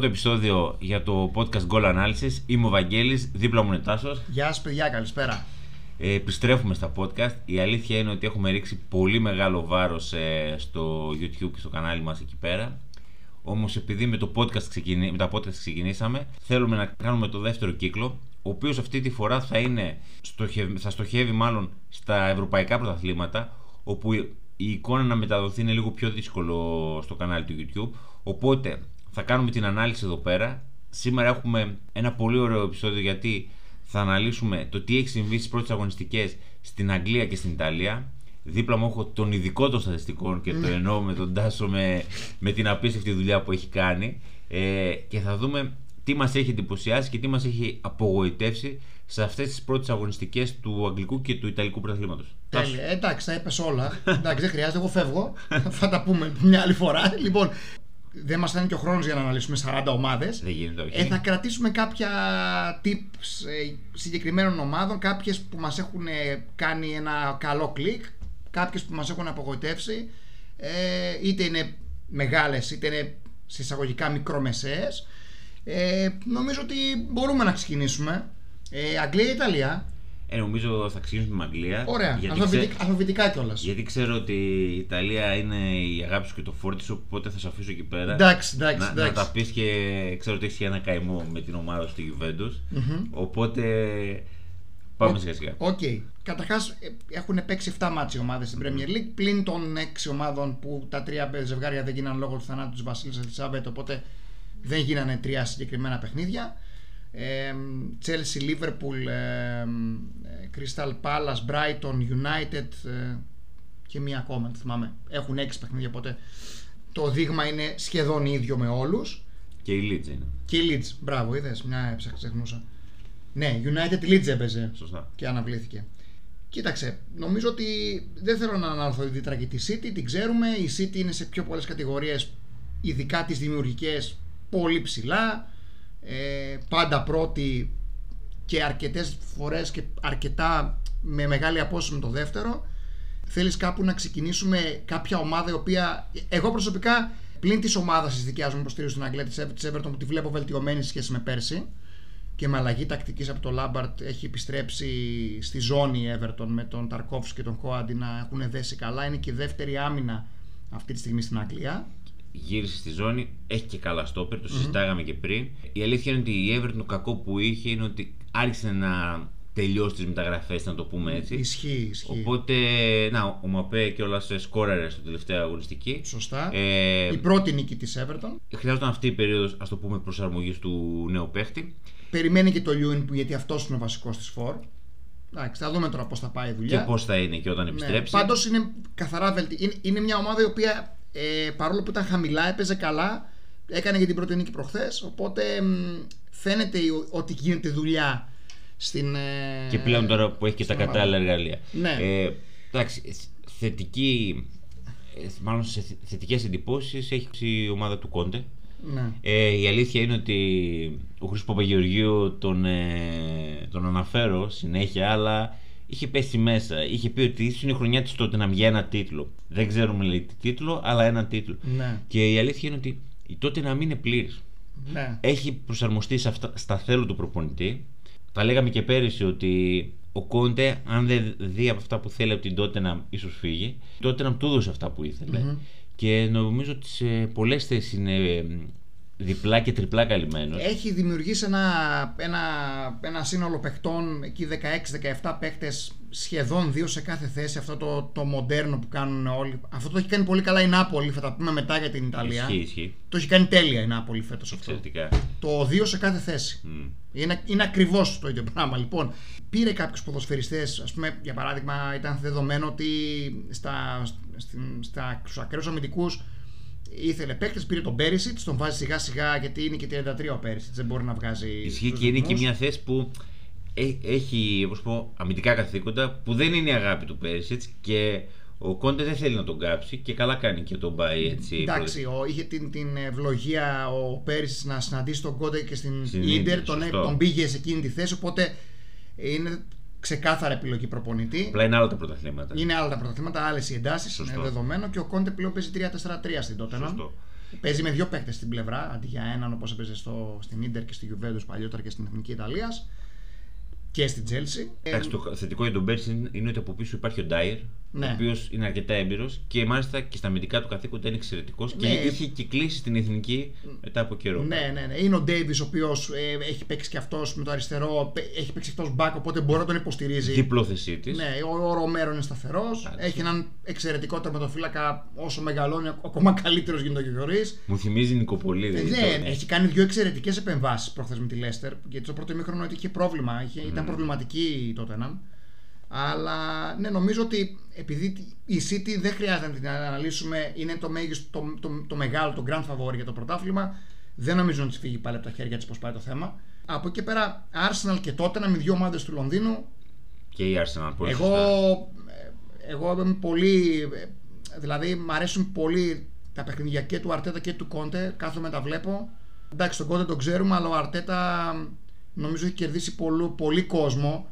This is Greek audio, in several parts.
καλησπέρα. Πρώτο επεισόδιο για το podcast Goal Analysis. Είμαι ο Βαγγέλης, δίπλα μου είναι Τάσος. Γεια σας παιδιά, καλησπέρα. Ε, επιστρέφουμε στα podcast. Η αλήθεια είναι ότι έχουμε ρίξει πολύ μεγάλο βάρος ε, στο YouTube και στο κανάλι μας εκεί πέρα. Όμως επειδή με, το podcast ξεκινή, με τα podcast ξεκινήσαμε, θέλουμε να κάνουμε το δεύτερο κύκλο, ο οποίος αυτή τη φορά θα, είναι, θα στοχεύει μάλλον στα ευρωπαϊκά πρωταθλήματα, όπου η εικόνα να μεταδοθεί είναι λίγο πιο δύσκολο στο κανάλι του YouTube. Οπότε θα κάνουμε την ανάλυση εδώ πέρα. Σήμερα έχουμε ένα πολύ ωραίο επεισόδιο γιατί θα αναλύσουμε το τι έχει συμβεί στις πρώτες αγωνιστικές στην Αγγλία και στην Ιταλία. Δίπλα μου έχω τον ειδικό των στατιστικών και το ναι. εννοώ με τον Τάσο με, με την απίστευτη δουλειά που έχει κάνει. Ε, και θα δούμε τι μας έχει εντυπωσιάσει και τι μας έχει απογοητεύσει σε αυτές τις πρώτες αγωνιστικές του Αγγλικού και του Ιταλικού πρωταθλήματος. Τέλεια. Εντάξει, τα είπες όλα. Εντάξει, δεν χρειάζεται, εγώ φεύγω. θα τα πούμε μια άλλη φορά. Λοιπόν, δεν μας φτάνει και ο χρόνος για να αναλύσουμε 40 ομάδες. Δεν γίνεται, όχι. Ε, θα κρατήσουμε κάποια tips ε, συγκεκριμένων ομάδων, κάποιες που μας έχουν ε, κάνει ένα καλό κλικ, κάποιες που μας έχουν απογοητεύσει, ε, είτε είναι μεγάλες είτε είναι συσσαγωγικά μικρομεσαίες. Ε, νομίζω ότι μπορούμε να ξεκινήσουμε. Ε, Αγγλία-Ιταλία. Ε, νομίζω θα ξεκινήσουμε με Αγγλία. Ωραία. Γιατί αλφαβητικά, ξέ... κιόλας. Γιατί ξέρω ότι η Ιταλία είναι η αγάπη σου και το φόρτε σου, οπότε θα σε αφήσω εκεί πέρα. Εντάξει, εντάξει. Να, να τα πεις και ξέρω ότι έχεις ένα καημό με την ομάδα του Juventus. Mm-hmm. Οπότε πάμε σιγά σιγά. OK. Okay. Καταρχάς ε, έχουν παίξει 7 ματς οι ομάδες στην Premier League πλην των 6 ομάδων που τα τρία ζευγάρια δεν γίνανε λόγω του θανάτου της Βασίλισσας Ελισάβετ. Οπότε δεν γίνανε τρία συγκεκριμένα παιχνίδια. Chelsea, Liverpool, Crystal Palace, Brighton, United ε, και μία ακόμα, δεν θυμάμαι. Έχουν έξι παιχνίδια, οπότε το δείγμα είναι σχεδόν ίδιο με όλους. Και η Leeds είναι. Και η Leeds, μπράβο, είδες, μια έψαξα, ξεχνούσα. Ναι, United Leeds έπαιζε Σωστά. και αναβλήθηκε. Κοίταξε, νομίζω ότι δεν θέλω να αναλθώ ιδιαίτερα και τη City, την ξέρουμε. Η City είναι σε πιο πολλές κατηγορίες, ειδικά τις δημιουργικές, πολύ ψηλά ε, πάντα πρώτη και αρκετές φορές και αρκετά με μεγάλη απόσταση με το δεύτερο. Θέλεις κάπου να ξεκινήσουμε κάποια ομάδα η οποία εγώ προσωπικά πλην της ομάδας της δικιάς μου υποστηρίζω στην Αγγλία της Everton που τη βλέπω βελτιωμένη σχέση με πέρσι. Και με αλλαγή τακτικής από το Λάμπαρτ έχει επιστρέψει στη ζώνη η Everton με τον Ταρκόφς και τον Κόαντι να έχουν δέσει καλά. Είναι και η δεύτερη άμυνα αυτή τη στιγμή στην Αγγλία γύρισε στη ζώνη, έχει και καλά στόπερ, το συζητάγαμε και πριν. Η αλήθεια είναι ότι η Everton το κακό που είχε είναι ότι άρχισε να τελειώσει τις μεταγραφές, να το πούμε έτσι. Ισχύει, ισχύει. Οπότε, να, ο Μαπέ και όλα σε σκόραρε στο τελευταίο αγωνιστική. Σωστά. Ε, η πρώτη νίκη της Everton. Χρειάζονταν αυτή η περίοδος, ας το πούμε, προσαρμογής του νέου παίχτη. Περιμένει και το Λιούιν που γιατί αυτός είναι ο βασικός της φόρ. Εντάξει, θα δούμε τώρα πώς θα πάει η δουλειά. Και πώς θα είναι και όταν ναι, επιστρέψει. Ναι, Πάντως είναι καθαρά βελτιωμένη. Είναι, είναι μια ομάδα η οποία ε, παρόλο που ήταν χαμηλά, έπαιζε καλά. Έκανε και την πρώτη νίκη προχθές. Οπότε φαίνεται ότι γίνεται δουλειά στην. Ε, και πλέον τώρα που έχει και τα κατάλληλα εργαλεία. Ναι. Ε, εντάξει, θετική, ε, μάλλον σε θετικές εντυπώσεις έχει η ομάδα του Κόντε. Ναι. Ε, η αλήθεια είναι ότι ο Χρήστος Παπαγεωργίου τον, ε, τον αναφέρω συνέχεια, αλλά είχε πέσει μέσα. Είχε πει ότι ίσω είναι η χρονιά της τότε να βγει ένα τίτλο. Δεν ξέρουμε λέει τι τίτλο, αλλά ένα τίτλο. Ναι. Και η αλήθεια είναι ότι η τότε να μην είναι πλήρης. Ναι. Έχει προσαρμοστεί σε αυτά, στα θέλω του προπονητή. Τα λέγαμε και πέρυσι ότι ο Κόντε, αν δεν δει από αυτά που θέλει από την τότε να ίσως φύγει, τότε να του δώσει αυτά που ήθελε. Και νομίζω ότι σε πολλές θέσεις είναι διπλά και τριπλά καλυμμένος. Έχει δημιουργήσει ένα, ένα, ένα σύνολο παιχτών, εκεί 16-17 παίχτες, σχεδόν δύο σε κάθε θέση. Αυτό το, το μοντέρνο που κάνουν όλοι. Αυτό το έχει κάνει πολύ καλά η Νάπολη, θα τα πούμε μετά για την Ιταλία. Ισχύει, ισχύει. Το έχει κάνει τέλεια η Νάπολη φέτος αυτό. Εξαιρετικά. Το δύο σε κάθε θέση. Mm. Είναι, είναι ακριβώς το ίδιο πράγμα. Λοιπόν, πήρε κάποιους ποδοσφαιριστές, ας πούμε, για παράδειγμα, ήταν δεδομένο ότι στα, στα, στους ακραίους αμυντικούς ήθελε παίκτες, πήρε τον Πέρισιτ, τον βάζει σιγά σιγά γιατί είναι και 33 ο Πέρισιτ, δεν μπορεί να βγάζει. Ισχύει και είναι και μια θέση που έχει όπως πω, αμυντικά καθήκοντα που δεν είναι η αγάπη του Πέρισιτ και ο Κόντε δεν θέλει να τον κάψει και καλά κάνει και τον πάει έτσι. Εντάξει, ο, είχε την, την ευλογία ο Πέρισιτ να συναντήσει τον Κόντε και στην Ιντερ, τον, τον πήγε σε εκείνη τη θέση. Οπότε είναι ξεκάθαρα επιλογή προπονητή. Απλά είναι άλλα τα πρωταθλήματα. Είναι άλλα τα πρωταθλήματα, άλλες οι εντάσεις. Είναι δεδομένο και ο Κόντε πλέον παίζει 3-4-3 στην τότε. Σωστό. Παίζει με δύο παίκτες στην πλευρά αντί για έναν όπως έπαιζε στο, στην ντερ και στη Juventus παλιότερα και στην Εθνική Ιταλίας και στην Chelsea. Εντάξει, το θετικό για τον Πέρσι είναι ότι από πίσω υπάρχει ο Ντάιερ, Ναι. ο οποίος είναι αρκετά έμπειρος και μάλιστα και στα αμυντικά του καθήκοντα είναι εξαιρετικός και Ναι. είχε κυκλήσει στην εθνική μετά από καιρό. Ναι, ναι, ναι. Είναι ο Ντέιβις ο οποίος έχει παίξει και αυτός με το αριστερό, πε- έχει παίξει αυτός μπακ, οπότε μπορεί να τον υποστηρίζει. Διπλό θεσί της. Ναι, ο, ο Ρομέρο είναι σταθερός. Έχει έναν εξαιρετικό τερματοφύλακα. Όσο μεγαλώνει, ακόμα καλύτερος γίνεται ο Γεωργής. Μου θυμίζει Νικοπολίδη. Ναι, έχει κάνει δύο εξαιρετικές επεμβάσεις προχθές με τη Λέστερ. Γιατί στο πρώτο ημίχρονο ότι είχε πρόβλημα. Είχε, Ήταν προβληματική η Tottenham. Αλλά ναι, νομίζω ότι επειδή η City δεν χρειάζεται να την αναλύσουμε, είναι το, μέγιστο, το, το, το μεγάλο, το grand favori για το πρωτάθλημα. Δεν νομίζω να της φύγει πάλι από τα χέρια της πώ πάει το θέμα. Από εκεί και πέρα, Arsenal και Tottenham, οι δύο ομάδες του Λονδίνου, Και η Arsenal πολύ εγώ, σωστά. ε, εγώ είμαι πολύ. ε, Δηλαδή, μου αρέσουν πολύ τα παιχνίδια και του Αρτέτα και του Κόντε. Κάθομαι τα βλέπω. Εντάξει, τον Κόντε τον ξέρουμε, αλλά ο Αρτέτα νομίζω έχει κερδίσει πολύ, πολύ κόσμο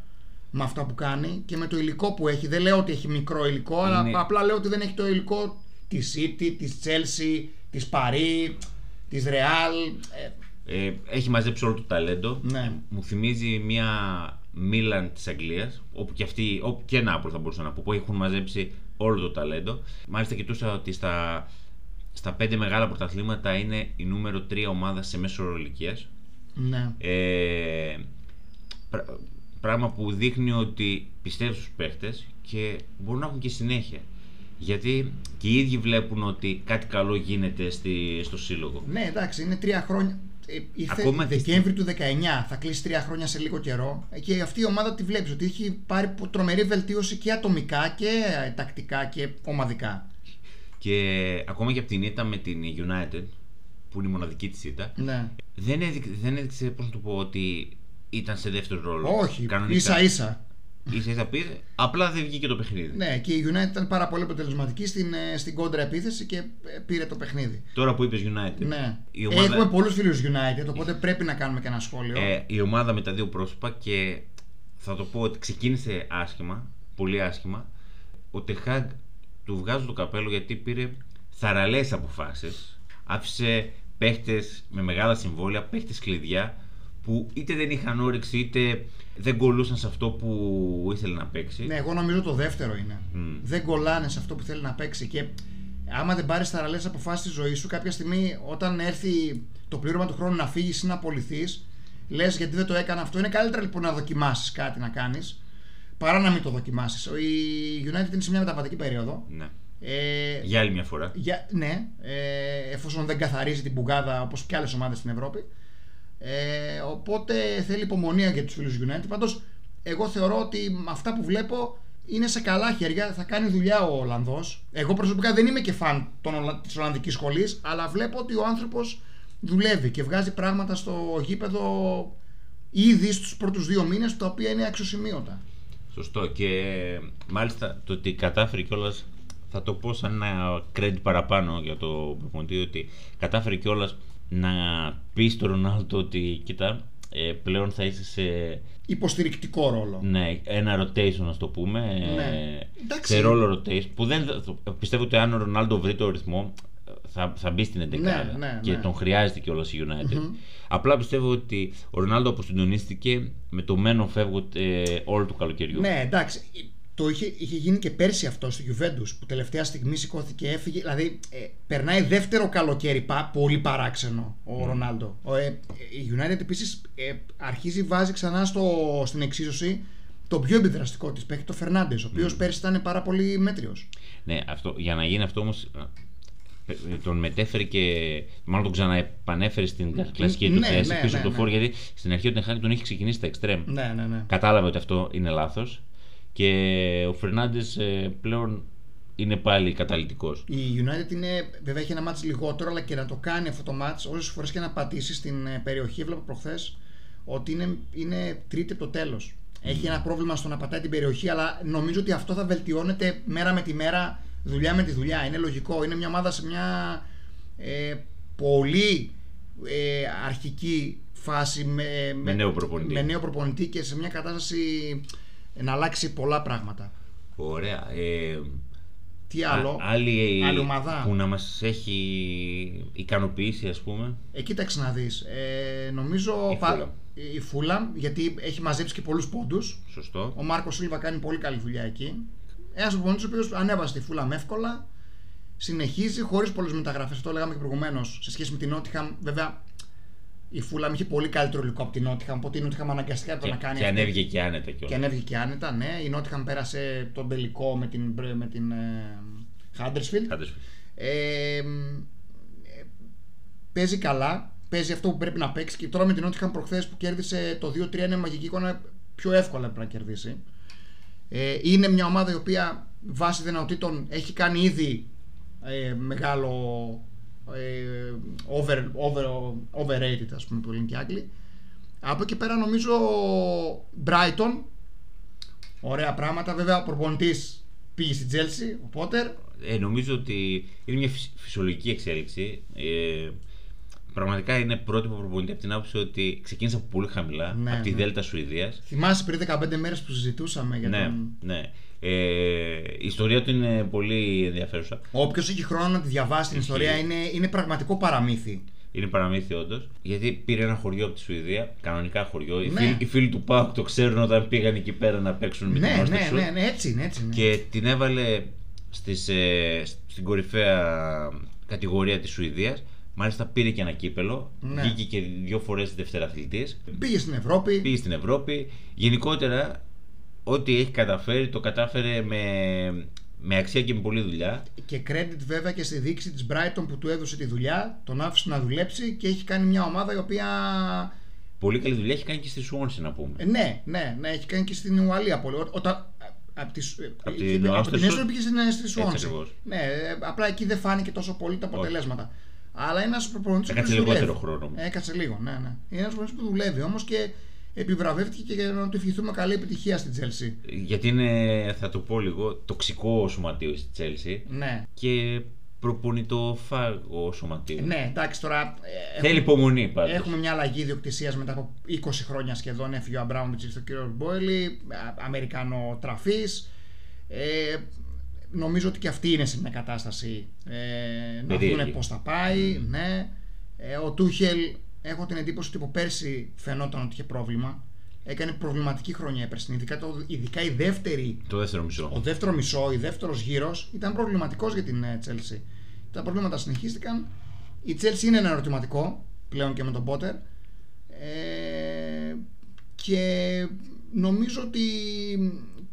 με αυτά που κάνει και με το υλικό που έχει. Δεν λέω ότι έχει μικρό υλικό, αλλά Είναι- απλά λέω ότι δεν έχει το υλικό της City, της Chelsea, της Paris, της Real. Ε, Ε, έχει μαζέψει όλο το ταλέντο. ναι. Μου θυμίζει μια Μίλαν της Αγγλίας, όπου και αυτή, όπου και Νάπολ θα μπορούσα να πω, που έχουν μαζέψει όλο το ταλέντο. Μάλιστα, κοιτούσα ότι στα, στα πέντε μεγάλα πρωταθλήματα είναι η νούμερο 3 ομάδα σε μέσο όρο ηλικίας. Ναι. Ε, πρα- πράγμα που δείχνει ότι πιστεύουν στους παίχτες και μπορούν να έχουν και συνέχεια. Γιατί και οι ίδιοι βλέπουν ότι κάτι καλό γίνεται στη, στο σύλλογο. Ναι, εντάξει, είναι τρία χρόνια. Ε, ήρθε Ακόμα και Δεκέμβρη του 19, θα κλείσει τρία χρόνια σε λίγο καιρό. Ε, Και αυτή η ομάδα τη βλέπεις ότι έχει πάρει πο- τρομερή βελτίωση και ατομικά και ε, τακτικά και ομαδικά. Και ακόμα και από την ήττα με την United, που είναι η μοναδική της ήττα, Ναι. δεν έδειξε, δεν έδειξε πώς να το πω, ότι ήταν σε δεύτερο ρόλο. Όχι, Κανονικά. ίσα ίσα. Ίσα ίσα πήρε, απλά δεν βγήκε το παιχνίδι. Ναι, και η United ήταν πάρα πολύ αποτελεσματική στην, ε, στην κόντρα επίθεση και ε, πήρε το παιχνίδι. Τώρα που είπες United, Ναι. η ομάδα, Έχουμε πολλούς φίλους United, οπότε πρέπει να κάνουμε και ένα σχόλιο. ε, η ομάδα με τα δύο πρόσωπα και θα το πω ότι ξεκίνησε άσχημα, πολύ άσχημα. Ο Τεχάγκ του βγάζω το καπέλο γιατί πήρε θαραλέες αποφάσεις. Άφησε παίχτες με μεγάλα συμβόλαια, παίχτες κλειδιά που είτε δεν είχαν όρεξη είτε δεν κολούσαν σε αυτό που ήθελε να παίξει. Ναι, εγώ νομίζω το δεύτερο είναι. Μμ. Δεν κολλάνε σε αυτό που θέλει να παίξει. Και άμα δεν πάρεις θαραλέ αποφάσεις στη ζωή σου, κάποια στιγμή όταν έρθει το πλήρωμα του χρόνου να φύγεις ή να απολυθείς, λες γιατί δεν το έκανα αυτό. Είναι καλύτερα λοιπόν να δοκιμάσεις κάτι να κάνεις παρά να μην το δοκιμάσεις. Η United είναι σε μια μεταβατική περίοδο. Ναι. Ε, Για άλλη μια φορά. για, ναι, ε, εφόσον δεν καθαρίζει την πουγάδα όπως και άλλες ομάδες στην Ευρώπη. Ε, οπότε θέλει υπομονή για τους φίλους United. Πάντως, εγώ θεωρώ ότι με αυτά που βλέπω είναι σε καλά χέρια. Θα κάνει δουλειά ο Ολλανδός. Εγώ προσωπικά δεν είμαι και φαν των Ολλα- της Ολλανδικής σχολής, αλλά βλέπω ότι ο άνθρωπος δουλεύει και βγάζει πράγματα στο γήπεδο ήδη στους πρώτους δύο μήνες, τα οποία είναι αξιοσημείωτα. Σωστό. Και μάλιστα το ότι κατάφερε κιόλας. Θα το πω σαν ένα credit παραπάνω για το προπονητή ότι κατάφερε κιόλας να πει στον Ρονάλντο ότι κοίτα, ε, πλέον θα είσαι σε Υποστηρικτικό ρόλο. ναι, ένα rotation, να το πούμε. Ναι. ε, Εντάξει. Σε ρόλο rotation. Που δεν, πιστεύω ότι αν ο Ρονάλντο βρει το ρυθμό, θα, θα μπει στην 11 Ναι, ναι, και ναι. τον χρειάζεται κιόλας η United. Απλά πιστεύω ότι ο Ρονάλντο αποσυντονίστηκε με το μένω φεύγω ε, όλο του καλοκαιριού. Ναι, εντάξει. Το είχε, είχε γίνει και πέρσι αυτό στη Juventus που τελευταία στιγμή σηκώθηκε, έφυγε. Δηλαδή, ε, περνάει δεύτερο καλοκαίρι πα, πολύ παράξενο ο Ρονάλντο. Ο, ε, η United επίσης αρχίζει, βάζει ξανά στο, στην εξίσωση το πιο επιδραστικό της παίχτη, το Φερνάντες, ο οποίος πέρσι ήταν πάρα πολύ μέτριος. Ναι, αυτό, για να γίνει αυτό όμως. Τον μετέφερε και. Μάλλον τον ξαναεπανέφερε στην κλασική του Ναι, θέση ναι, πίσω ναι, από το ναι. φόρ. Γιατί στην αρχή ο Τενχάκ τον είχε ξεκινήσει στα εξτρέμ. Ναι, ναι, ναι. Κατάλαβε ότι αυτό είναι λάθος. Και ο Φερνάντες πλέον είναι πάλι καταλητικός. Η United είναι, βέβαια έχει ένα μάτς λιγότερο, αλλά και να το κάνει αυτό το μάτς, όσες φορές και να πατήσει στην ε, περιοχή, έβλεπα προχθές ότι είναι, είναι τρίτη από το τέλος. Έχει ένα πρόβλημα στο να πατάει την περιοχή, αλλά νομίζω ότι αυτό θα βελτιώνεται μέρα με τη μέρα, δουλειά με τη δουλειά. Είναι λογικό. Είναι μια ομάδα σε μια ε, πολύ ε, αρχική φάση με, Με νέο προπονητή. με νέο προπονητή και σε μια κατάσταση να αλλάξει πολλά πράγματα. Ωραία. Ε, Τι άλλο; Α- άλλη, άλλη ομάδα; που να μας έχει ικανοποιήσει ας πούμε. Ε, κοίταξε να δεις. Ε, νομίζω. Η πα- Fulham. η Φούλαμ, γιατί έχει μαζέψει και πολλούς πόντους. Σωστό. Ο Μάρκος Σίλβα κάνει πολύ καλή δουλειά εκεί. Ένας προπονητή ο οποίος ανέβασε τη Φούλαμ εύκολα. Συνεχίζει χωρίς πολλές μεταγραφές. Αυτό λέγαμε και προηγουμένως. Σε σχέση με την Νότιχαμ, βέβαια η Φούλαμ είχε πολύ καλύτερο υλικό από την Νότιχαμ. Οπότε η Νότιχαμ αναγκαστικά έπρεπε Και, να κάνει. και αυτή- ανέβηκε και άνετα κιόλας. και ανέβηκε και άνετα, ναι. Η Νότιχαμ πέρασε τον τελικό με την, με την ε, Huddersfield. Huddersfield. Ε, ε, παίζει καλά. Παίζει αυτό που πρέπει να παίξει. Και τώρα με την Nottingham προχθές που κέρδισε το 2-3 είναι μαγική εικόνα. Πιο εύκολα πρέπει να κερδίσει. Ε, είναι μια ομάδα η οποία βάσει δυνατοτήτων έχει κάνει ήδη ε, μεγάλο ε, over, over, overrated ας πούμε που λένε και οι Άγγλοι. Από εκεί πέρα νομίζω Brighton ωραία πράγματα βέβαια ο προπονητής πήγε στη Chelsea ο Πότερ Ε, νομίζω ότι είναι μια φυσ- φυσιολογική εξέλιξη. Ε, πραγματικά είναι πρότυπο προπονητή από την άποψη ότι ξεκίνησε από πολύ χαμηλά, Ναι, από τη ναι. Δέλτα Σουηδίας. θυμάσαι πριν 15 μέρες που συζητούσαμε για Ναι, τον... ναι. Ε, η ιστορία του είναι πολύ ενδιαφέρουσα. Όποιος έχει χρόνο να τη διαβάσει την Ισχύει. ιστορία είναι, είναι πραγματικό παραμύθι. Είναι παραμύθι όντως. Γιατί πήρε ένα χωριό από τη Σουηδία, κανονικά χωριό. Οι, Ναι. φίλοι, οι φίλοι του Πάουκ το ξέρουν όταν πήγαν εκεί πέρα να παίξουν με Ναι, την ναι, Όρθιο Σουτ. ναι, ναι, έτσι είναι, έτσι είναι. Και την έβαλε στις, ε, στην κορυφαία κατηγορία της Σουηδίας. Μάλιστα πήρε και ένα κύπελο. Ναι. Βγήκε και δύο φορές δευτεραθλητής. Πήγε στην Ευρώπη. Πήγε στην Ευρώπη. Γενικότερα, ό,τι έχει καταφέρει, το κατάφερε με, με αξία και με πολλή δουλειά. Και credit βέβαια και στη δείξη της Brighton που του έδωσε τη δουλειά, τον άφησε να δουλέψει και έχει κάνει μια ομάδα η οποία. Πολύ καλή δουλειά έχει κάνει και στη Σουόνση, να πούμε. Ε, ναι, ναι, ναι, έχει κάνει και στην Ουαλία πολύ. Ό- Όταν. Από τη, Απ' είχε- την από την Άστερ Έστερ πήγε στην, στη Σουόνση. ακριβώς. Ναι, ε, απλά εκεί δεν φάνηκε τόσο πολύ τα αποτελέσματα. Αλλά ένας προπονητής που Έκατσε δουλεύει. λιγότερο χρόνο. Έκατσε λίγο, ναι, ναι. Είναι ένας προπονητής που δουλεύει όμως και επιβραβεύτηκε και για να του ευχηθούμε καλή επιτυχία στην Τζέλσι. Γιατί είναι, θα το πω λίγο, τοξικό σωματείος στη Τσέλσι Ναι. και προπονητοφάγο σωματείος. Ναι, εντάξει τώρα. ε, Θέλει υπομονή πάντως. Έχουμε μια αλλαγή ιδιοκτησίας μετά από 20 χρόνια σχεδόν. Έφυγε ο Αμπράουμιτς στο κύριος Μπόιλι, Αμερικάνο τραφής. Ε, νομίζω ότι και αυτοί είναι σε μια κατάσταση ε, να Περίεργη. δουν πώς θα πάει. Ναι. Ε, ο Τούχελ, έχω την εντύπωση ότι από πέρσι φαινόταν ότι είχε πρόβλημα. Έκανε προβληματική χρονιά πέρσι. Ειδικά, το, ειδικά η δεύτερη Το δεύτερο μισό. ο δεύτερο μισό, ο δεύτερος γύρος ήταν προβληματικός για την ε, Chelsea. Τα προβλήματα συνεχίστηκαν. Η Chelsea είναι ένα ερωτηματικό πλέον και με τον Πότερ. Ε, και νομίζω ότι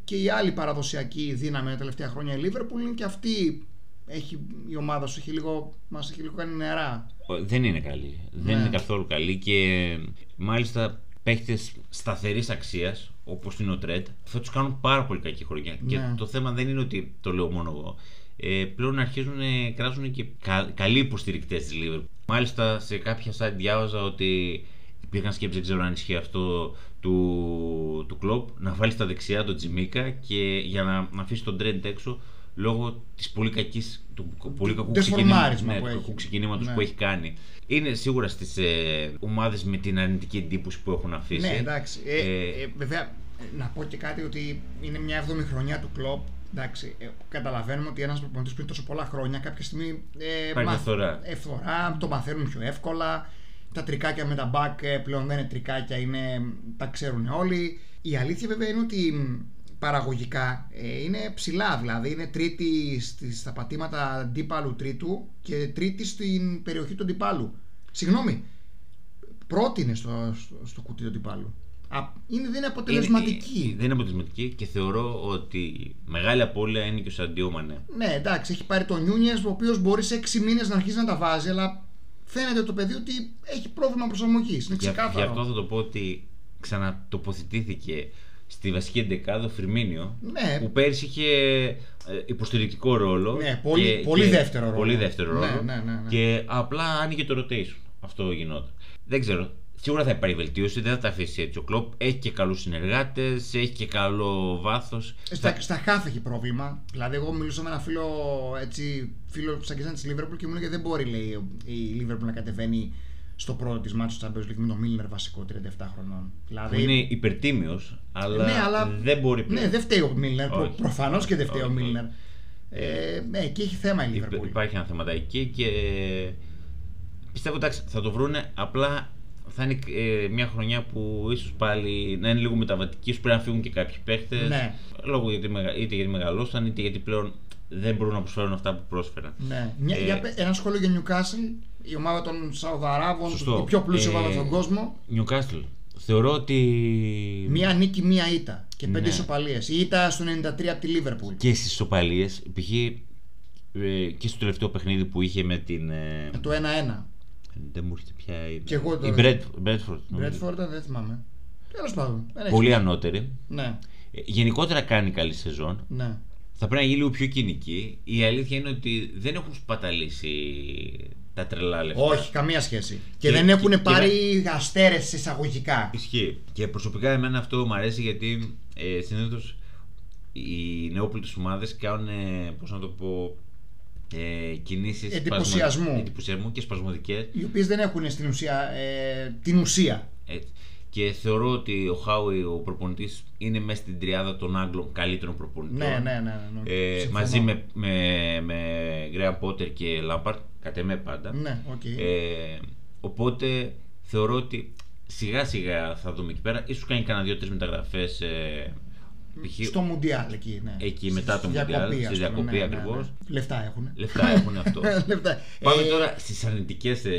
και η άλλη παραδοσιακή δύναμη τα τελευταία χρόνια, η Liverpool, είναι και αυτή. Έχει, η ομάδα σου έχει λίγο, μας έχει λίγο κάνει νερά. Δεν είναι καλή. Δεν Ναι. είναι καθόλου καλή και μάλιστα παίχτες σταθερής αξίας όπως είναι ο Τρέντ θα τους κάνουν πάρα πολύ κακή χρονιά. Και Ναι. το θέμα δεν είναι ότι το λέω μόνο εγώ. Ε, πλέον αρχίζουν να κράζουν και κα, καλοί υποστηρικτές της Liverpool. Μάλιστα σε κάποια site διάβαζα ότι υπήρχαν σκέψεις, δεν ξέρω αν ισχύει αυτό του, του κλοπ, να βάλει στα δεξιά τον Τζιμίκα και για να, να αφήσει τον Τρέντ έξω λόγω της πολύ κακής, του πολύ κακού Ντεσφορμάρισμα ξεκινήματος, ναι, που του έχει. κακού ξεκινήματος Ναι. που έχει κάνει. Είναι σίγουρα στις ε, ομάδες με την αρνητική εντύπωση που έχουν αφήσει. Ναι, εντάξει. Ε, Ε, ε, βέβαια, να πω και κάτι ότι είναι μια εβδομη χρονιά του κλοπ. Εντάξει, ε, καταλαβαίνουμε ότι ένας προπονητής που είναι τόσο πολλά χρόνια κάποια στιγμή. Ε, Υπάρχει διαφθορά. ε, φθορά, το μαθαίνουν πιο εύκολα. Τα τρικάκια με τα back ε, πλέον δεν είναι τρικάκια, είναι, τα ξέρουν όλοι. Η αλήθεια βέβαια είναι ότι μ, παραγωγικά ε, είναι ψηλά, δηλαδή είναι τρίτη στις, στα πατήματα αντίπαλου τρίτου και τρίτη στην περιοχή του αντιπάλου. Συγγνώμη, πρώτη είναι στο, στο, στο κουτί του αντιπάλου. Α, είναι, δεν είναι αποτελεσματική. Είναι, δεν είναι αποτελεσματική και θεωρώ ότι μεγάλη απώλεια είναι και ο Σαντιό Μανέ. Ναι, εντάξει, έχει πάρει τον Νιούνιε, ο οποίος μπορεί σε 6 μήνες να αρχίσει να τα βάζει, αλλά φαίνεται το παιδί ότι έχει πρόβλημα προσαρμογής. Είναι Για, ξεκάθαρο. γι' αυτό θα το πω ότι ξανατοποθετήθηκε στη βασική εντεκάδα ο Φιρμίνιο Ναι. που πέρσι είχε ε, υποστηρικτικό ρόλο. Ναι, πολύ- πολύ δεύτερο ρόλο. Πολύ δεύτερο Ναι, ρόλο. ναι, ναι, ναι. Και απλά άνοιγε το rotation. Αυτό γινόταν. Δεν ξέρω. Σίγουρα θα υπάρχει βελτίωση, δεν θα τα αφήσει έτσι ο κλοπ. Έχει και καλούς συνεργάτες, έχει και καλό βάθος. Στα, στα χάφ έχει πρόβλημα. Δηλαδή, εγώ μιλούσα με ένα φίλο, έτσι, φίλο σαν και σαν της Liverpool και μου έλεγε δεν μπορεί λέει, η Liverpool να κατεβαίνει στο πρώτο της μάτσο του Champions League με τον Μίλνερ βασικό 37 χρονών. Δηλαδή, είναι υπερτίμιος, αλλά, ναι, αλλά δεν μπορεί πλέον. Ναι, δεν φταίει ο Μίλνερ. Προ, Όχι. Προφανώς και δεν φταίει ο Όχι, όχι. Μίλνερ. Ε, ναι, εκεί έχει θέμα η Υπ- Liverpool. Υπάρχει ένα θεματάκι και πιστεύω εντάξει θα το βρούνε απλά θα είναι ε, μια χρονιά που ίσως πάλι να είναι λίγο μεταβατική, ίσως πρέπει να φύγουν και κάποιοι παίχτε. Ναι. Λόγω γιατί, μεγα- είτε γιατί μεγαλώσαν, είτε γιατί πλέον δεν μπορούν να προσφέρουν αυτά που πρόσφεραν. Ναι. Μια, Ε, για, πε- ένα σχόλιο για Newcastle, η ομάδα των Σαουδαράβων, Σωστό. η πιο πλούσια Ε, ομάδα στον κόσμο. Newcastle. Θεωρώ ότι. Μία νίκη, μία ήττα και πέντε Ναι. ισοπαλίες. Η ήττα στο 93 από τη Liverpool. και στις ισοπαλίες, π.χ. ε, και στο τελευταίο παιχνίδι που είχε με την. ε, Με το 1-1. δεν μου έρχεται πια. η- Κι εγώ το- Η Bradford. Bradford, νομίζω. Bradford δεν θυμάμαι. Τέλος πάντων. δεν έχει Πολύ σημασία. ανώτερη. Ναι, Ε, Γενικότερα κάνει καλή σεζόν. ναι. Θα πρέπει να γίνει λίγο πιο κοινική. Η αλήθεια είναι ότι δεν έχουν σπαταλήσει τα τρελά λεφτά. Όχι, καμία σχέση. Και, Και- δεν έχουν και- πάρει αστέρε εισαγωγικά. Ισχύει. Και προσωπικά εμένα αυτό μου αρέσει γιατί ε, συνήθως οι νεόπλητες ομάδες κάνουν, ε, πώς να το πω, ε, κινήσεις Εντυπωσιασμού. εντυπωσιασμού και σπασμωδικές. Οι οποίες δεν έχουν στην ουσία ε, την ουσία. Και θεωρώ ότι ο Χάου, ο προπονητής, είναι μέσα στην τριάδα των Άγγλων καλύτερων προπονητών. Ναι, ναι, ναι. ναι, ναι. Ε, Συμφωνώ. μαζί με, με, με Γκρέιαμ Πότερ και Λάμπαρντ, κατ' εμέ πάντα. Ναι, οκ. Ε, οπότε θεωρώ ότι σιγά σιγά θα δούμε εκεί πέρα. Ίσως κάνει κανένα δύο-τρεις μεταγραφές. Ε, π.χ. Στο Μουντιάλ εκεί, ναι. Εκεί, μετά το Στη Mundial, διακοπή, στη ας πούμε, διακοπή ναι, ναι, ακριβώς. ναι. Λεφτά έχουν. Λεφτά έχουν αυτός. Λεφτά. Πάμε Ε, τώρα στις αρνητικές. Ε,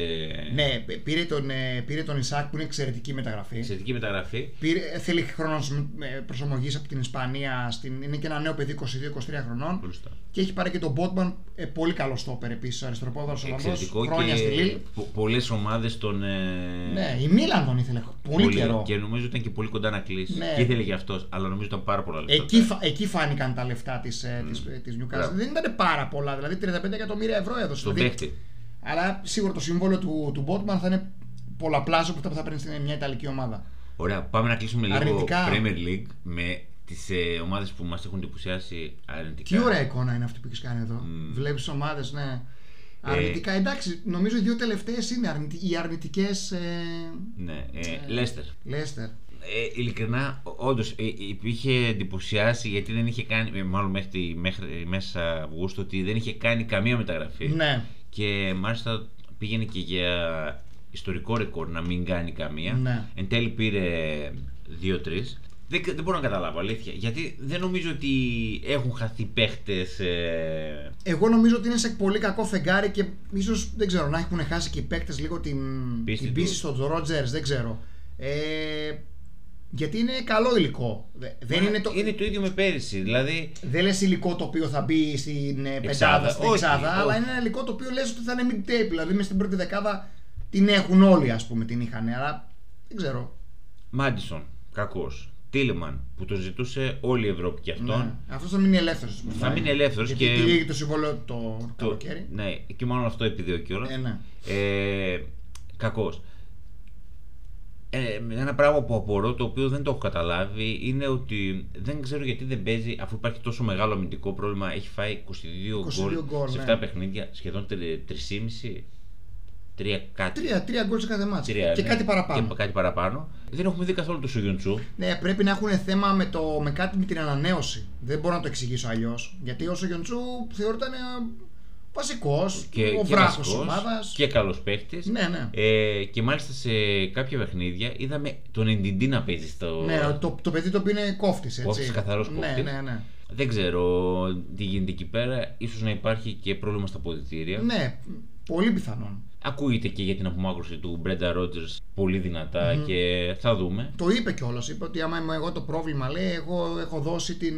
Ναι, πήρε τον, ε, πήρε τον Ισάκ που είναι εξαιρετική μεταγραφή. Εξαιρετική μεταγραφή. Πήρε, θέλει χρόνος προσαρμογή από την Ισπανία. Στην, είναι και ένα νέο παιδί 22-23 χρονών. Μπροστά. Και έχει πάρει και τον Μπότμαν, ε, πολύ καλό στόπερ επίσης. Αριστεροπόδαρος Ολλανδός. Εξαιρετικό Χρόνια στη Λίλ. και πολλές ομάδες τον. Ε, Ναι, η Μίλαν τον ήθελε πολύ, καιρό. Και νομίζω ήταν και πολύ κοντά να κλείσει. Ναι. Και ήθελε γι' αυτός, αλλά νομίζω ήταν πάρα πολλά λεφτά. Εκεί, φα- εκεί φάνηκαν τα λεφτά της της, της Newcastle. Μπράβο. Δεν ήταν πάρα πολλά, δηλαδή 35 εκατομμύρια ευρώ έδωσε. Στον δηλαδή, παίχτη. Αλλά σίγουρα το συμβόλαιο του, του Botman θα είναι πολλαπλάσιο από αυτά που θα παίρνει στην μια Ιταλική ομάδα. Ωραία, πάμε να κλείσουμε λίγο Αρνητικά. Premier League με τις ε, ομάδες που μας έχουν εντυπωσιάσει αρνητικά. Τι ωραία εικόνα είναι αυτή που έχεις κάνει εδώ. Μμ. Βλέπεις ομάδες, ναι. Αρνητικά, εντάξει, νομίζω οι δύο τελευταίες είναι αρνητι... οι αρνητικές. Ε... Ναι, ε, Leicester. Λέστερ. Ε, ειλικρινά, όντως είχε εντυπωσιάσει γιατί δεν είχε κάνει, ε, μάλλον μέχρι, τη- μέχρι μέσα Αυγούστου, ότι δεν είχε κάνει καμία μεταγραφή. Ναι, Και μάλιστα πήγαινε και για ιστορικό ρεκόρ να μην κάνει καμία. Ναι. Εν τέλει πήρε 2-3. Δεν, δεν μπορώ να καταλάβω αλήθεια. Γιατί δεν νομίζω ότι έχουν χαθεί παίχτες. Ε, Εγώ νομίζω ότι είναι σε πολύ κακό φεγγάρι και ίσως δεν ξέρω να έχουν χάσει και οι παίκτες λίγο την Πίστη την τους. πίστη στον Ρότζερ, δεν ξέρω. Ε, γιατί είναι καλό υλικό. Δε- Δεν είναι το, είναι το ίδιο με πέρυσι. Δηλαδή, δεν λες υλικό το οποίο θα μπει στην ε, Εξάδα. πεντάδα, στην Όχι, εξάδα, όχι. αλλά είναι ένα υλικό το οποίο λες ότι θα είναι mid-tape. Δηλαδή μες στην πρώτη δεκάδα την έχουν όλοι, ας πούμε, την είχαν. Αλλά δεν ξέρω. Μάντισον, κακός. Τίλεμαν, που το ζητούσε όλη η Ευρώπη και αυτόν. Ναι. Αυτός θα μείνει ελεύθερος. Θα μείνει ελεύθερος γιατί και- τηρεί το συμβόλαιο το Το- καλοκαίρι. ναι, και μάλλον αυτό επιδιώκει κιόλα. Ε, ναι. Ε, Κακός. Ε, ένα πράγμα που απορώ, το οποίο δεν το έχω καταλάβει, είναι ότι δεν ξέρω γιατί δεν παίζει, αφού υπάρχει τόσο μεγάλο αμυντικό πρόβλημα. Έχει φάει 22, 22 γκολ γκολ, σε ναι. 7 παιχνίδια, σχεδόν 3,5. Τρία κάτι. Τρία, τρία γκολ σε κάθε μάτσο. Τρία, και ναι. κάτι παραπάνω. Και κάτι παραπάνω. Δεν έχουμε δει καθόλου το Σουγιοντσού. Ναι, πρέπει να έχουν θέμα με, το, με κάτι με την ανανέωση. Δεν μπορώ να το εξηγήσω αλλιώς. Γιατί όσο Γιοντσού θεωρούταν βασικός, ο βράχος της ομάδας. Και καλός παίχτης. Ναι, ναι. Ε, και μάλιστα σε κάποια παιχνίδια είδαμε τον Εντιντή να παίζει στο. Ναι, το, το παιδί το οποίο είναι κόφτης. Κόφτης, καθαρός Ναι, κόφτης. ναι, ναι. Δεν ξέρω τι γίνεται εκεί πέρα. Ίσως να υπάρχει και πρόβλημα στα αποδυτήρια. Ναι, πολύ πιθανόν. Ακούγεται και για την απομάκρυνση του Μπρένταν Ρότζερς πολύ δυνατά και θα δούμε. Το είπε κιόλας. Είπε ότι άμα είμαι εγώ το πρόβλημα, λέει, εγώ έχω δώσει την...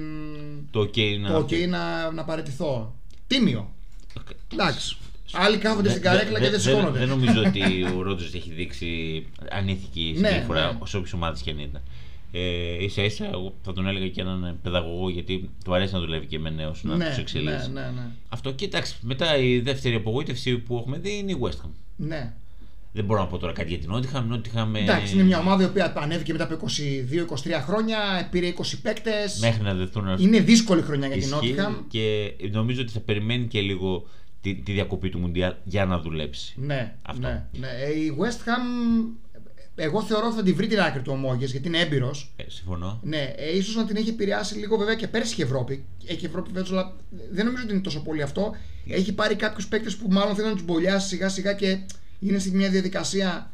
Το OK να. το OK να, να παραιτηθώ. Τίμιο. Οκ. Εντάξει. Άλλοι κάθονται στην Δεν- καρέκλα και δεν σηκώνονται. Δεν νομίζω ότι ο Ρότζερς έχει δείξει ανήθικη Ναι, συμπεριφορά ναι. σε όποιες ομάδες και αν ήταν. Ε, ίσα ίσα εγώ θα τον έλεγα και έναν παιδαγωγό γιατί του αρέσει να δουλεύει και με νέους να ναι, τους εξελίσσει. ναι, ναι, ναι. Αυτό και εντάξει, μετά η δεύτερη απογοήτευση που έχουμε δει είναι η West Ham. ναι. Δεν μπορώ να πω τώρα κάτι για την Νότιχαμ. Νότιχαμ Εντάξει, είναι μια ομάδα η οποία ανέβηκε μετά από 22-23 χρόνια, πήρε 20 παίκτες. Μέχρι να δεθούν Είναι δύσκολη χρονιά για την Ισχύει Νότιχαμ. και νομίζω ότι θα περιμένει και λίγο τη, τη διακοπή του Μουντιάλ για να δουλέψει. Ναι, Αυτό. ναι, ναι. Ε, Η West Ham Εγώ θεωρώ ότι θα τη βρει την άκρη του ο Μόγε γιατί είναι έμπειρος. Ε, συμφωνώ. Ναι, ε, ίσως να την έχει επηρεάσει λίγο βέβαια και πέρσι η Ευρώπη. Έχει Ευρώπη φέτος, αλλά δεν νομίζω ότι είναι τόσο πολύ αυτό. Έχει πάρει κάποιους παίκτες που μάλλον θέλουν να τους μπολιάσει σιγά σιγά και είναι σε μια διαδικασία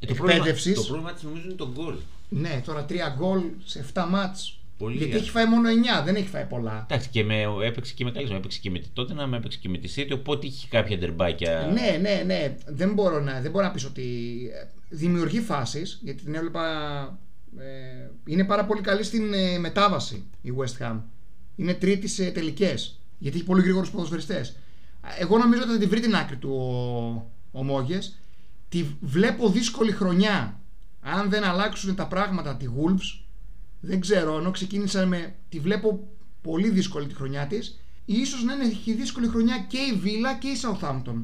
Ε, το πρόβλημα, εκπαίδευσης. το πρόβλημα της νομίζω είναι το γκολ. Ναι, τώρα τρία γκολ σε 7 μάτς. Πολύ Γιατί άσχημα. έχει φάει μόνο 9, δεν έχει φάει πολλά. Εντάξει, και με, έπαιξε και με καλή έπαιξε και με τη Tottenham, έπαιξε και με τη City, οπότε είχε κάποια ντερμπάκια. Ναι, ναι, ναι. Δεν μπορώ να, δεν μπορώ να πεις ότι ε, δημιουργεί φάσεις, γιατί την έβλεπα. Ε, είναι πάρα πολύ καλή στην ε, μετάβαση η West Ham. Είναι τρίτη σε τελικές. Γιατί έχει πολύ γρήγορους ποδοσφαιριστές. Εγώ νομίζω ότι θα τη βρει την άκρη του ο, ο Μόγες. Τη βλέπω δύσκολη χρονιά. Αν δεν αλλάξουν τα πράγματα τη Wolves, δεν ξέρω, ενώ ξεκίνησα με. Τη βλέπω πολύ δύσκολη τη χρονιά της. Ίσως να είναι και δύσκολη χρονιά και η Villa και η Southampton.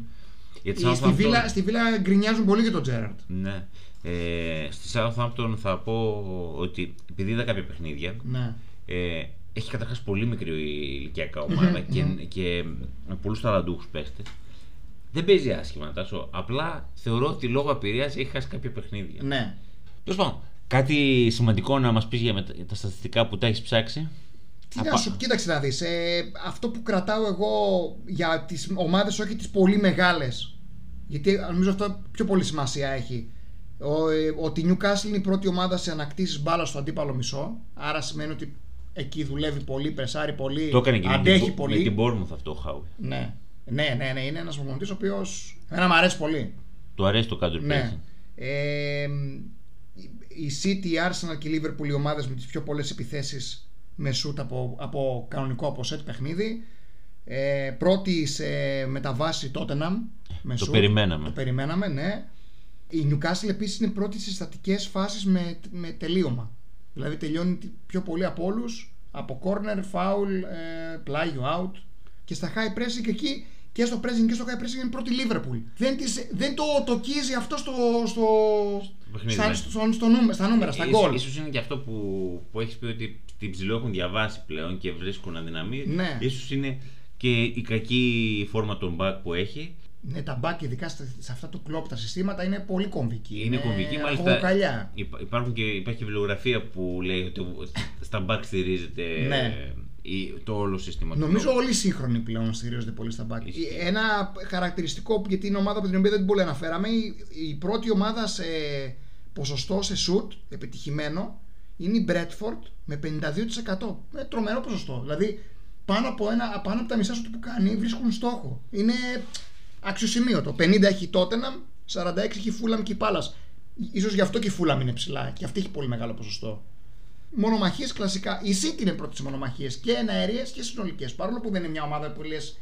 Για τη Στη Southampton- Villa, στη Villa γκρινιάζουν πολύ για τον Τζέραρτ. Ναι. Ε, στη Southampton θα πω ότι επειδή είδα κάποια παιχνίδια, Ναι. ε, έχει καταρχάς πολύ μικρή ηλικιακά ομάδα και, και με πολλούς ταλαντούχους παίχτες. Δεν παίζει άσχημα, Τάσο. Απλά θεωρώ ότι λόγω απειρίας έχει χάσει κάποια παιχνίδια. ναι. Τέλος πάντων, κάτι σημαντικό να μας πεις για μετα- τα στατιστικά που τα έχεις ψάξει. Τι Απα- να σου κοίταξε να δεις, ε, αυτό που κρατάω εγώ για τις ομάδες όχι τις πολύ μεγάλες γιατί νομίζω αυτό πιο πολύ σημασία έχει ο, ε, ότι η Newcastle είναι η πρώτη ομάδα σε ανακτήσεις μπάλας στο αντίπαλο μισό άρα σημαίνει ότι εκεί δουλεύει πολύ, πρεσάρει πολύ, Το έκανε και με αντέχει την, πολύ με την Bournemouth αυτό ο Χάουι. ναι. Ναι, ναι, ναι, είναι ένας προπονητής ο οποίος εμένα μου αρέσει πολύ Του αρέσει το counter ναι. pressing. Ε, η City, η Arsenal και η Liverpool οι ομάδες με τις πιο πολλές επιθέσεις με σούτ από, από κανονικό από σετ παιχνίδι. Ε, πρώτη σε μεταβάση Tottenham με Το σούτ. περιμέναμε. Το περιμέναμε, ναι. Η Newcastle επίσης είναι πρώτη στις στατικές φάσεις με, με τελείωμα. Δηλαδή τελειώνει πιο πολύ από όλους από corner, foul, ε, πλάγιο out. Και στα high pressing εκεί και στο pressing και στο high pressing είναι πρώτη Liverpool. Δεν, της, δεν το τοκίζει αυτό στο, στο, παιχνίδι, στα, ναι. στο, στο νούμε- στα νούμερα, στα Ίσως- γκολ. Ίσως είναι και αυτό που, που έχεις πει ότι την ψηλό έχουν διαβάσει πλέον και βρίσκουν αδυναμίες. Ναι. Ίσως είναι και η κακή φόρμα των back που έχει. Ναι, τα μπακ, ειδικά στα- σε αυτά του κλόπ τα συστήματα είναι πολύ κομβική. Είναι κομβική, μάλιστα. αρχοκοκαλιά. υπά- Υπάρχουν και, υπάρχει και βιβλιογραφία που λέει ότι στα back στηρίζεται Ναι. Η- το όλο σύστημα του Νομίζω κλόπ. όλοι οι σύγχρονοι πλέον στηρίζονται πολύ στα μπακ. Ισχύει. Ένα χαρακτηριστικό, που- γιατί είναι ομάδα από την οποία δεν την πολύ αναφέραμε, η, η πρώτη ομάδα σε ποσοστό σε σουτ επιτυχημένο είναι η Bradford με 52%. Με τρομερό ποσοστό. Δηλαδή πάνω από, ένα, πάνω από τα μισά σουτ που κάνει βρίσκουν στόχο. Είναι αξιοσημείωτο. 50 έχει η Tottenham, 46 έχει η Fulham και η Palace. Ίσως γι' αυτό και η Fulham είναι ψηλά και αυτή έχει πολύ μεγάλο ποσοστό. Μονομαχίες κλασικά. Η City είναι πρώτης σε μονομαχίες και εναερίε και συνολικές. Παρόλο που δεν είναι μια ομάδα που λες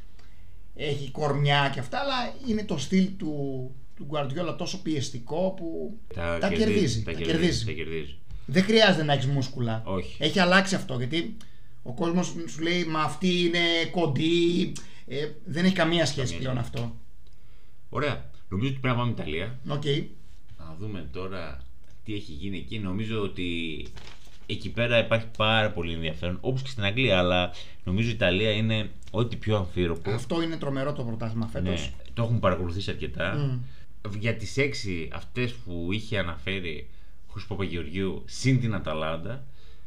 έχει κορμιά και αυτά, αλλά είναι το στυλ του, του Guardiola τόσο πιεστικό που τα, κερδίζει. Τα τα κερδίζει. κερδίζει. τα κερδίζει. Δεν χρειάζεται να έχεις μούσκουλα. Όχι. Έχει αλλάξει αυτό γιατί ο κόσμος σου λέει Μα αυτή είναι κοντή. Ε, δεν έχει καμία σχέση Καμία πλέον σχέση. αυτό. Ωραία. Νομίζω ότι πρέπει να πάμε Ιταλία. Οκ. Να δούμε τώρα τι έχει γίνει εκεί. Νομίζω ότι εκεί πέρα υπάρχει πάρα πολύ ενδιαφέρον. Όπως και στην Αγγλία, αλλά νομίζω η Ιταλία είναι ό,τι πιο αμφίρροπο. Αυτό είναι τρομερό το πρωτάθλημα φέτος. Ναι, το έχουμε παρακολουθήσει αρκετά. Μμ. Για τις έξι αυτές που είχε αναφέρει ο Χρήστος Παπαγεωργίου συν την Αταλάντα.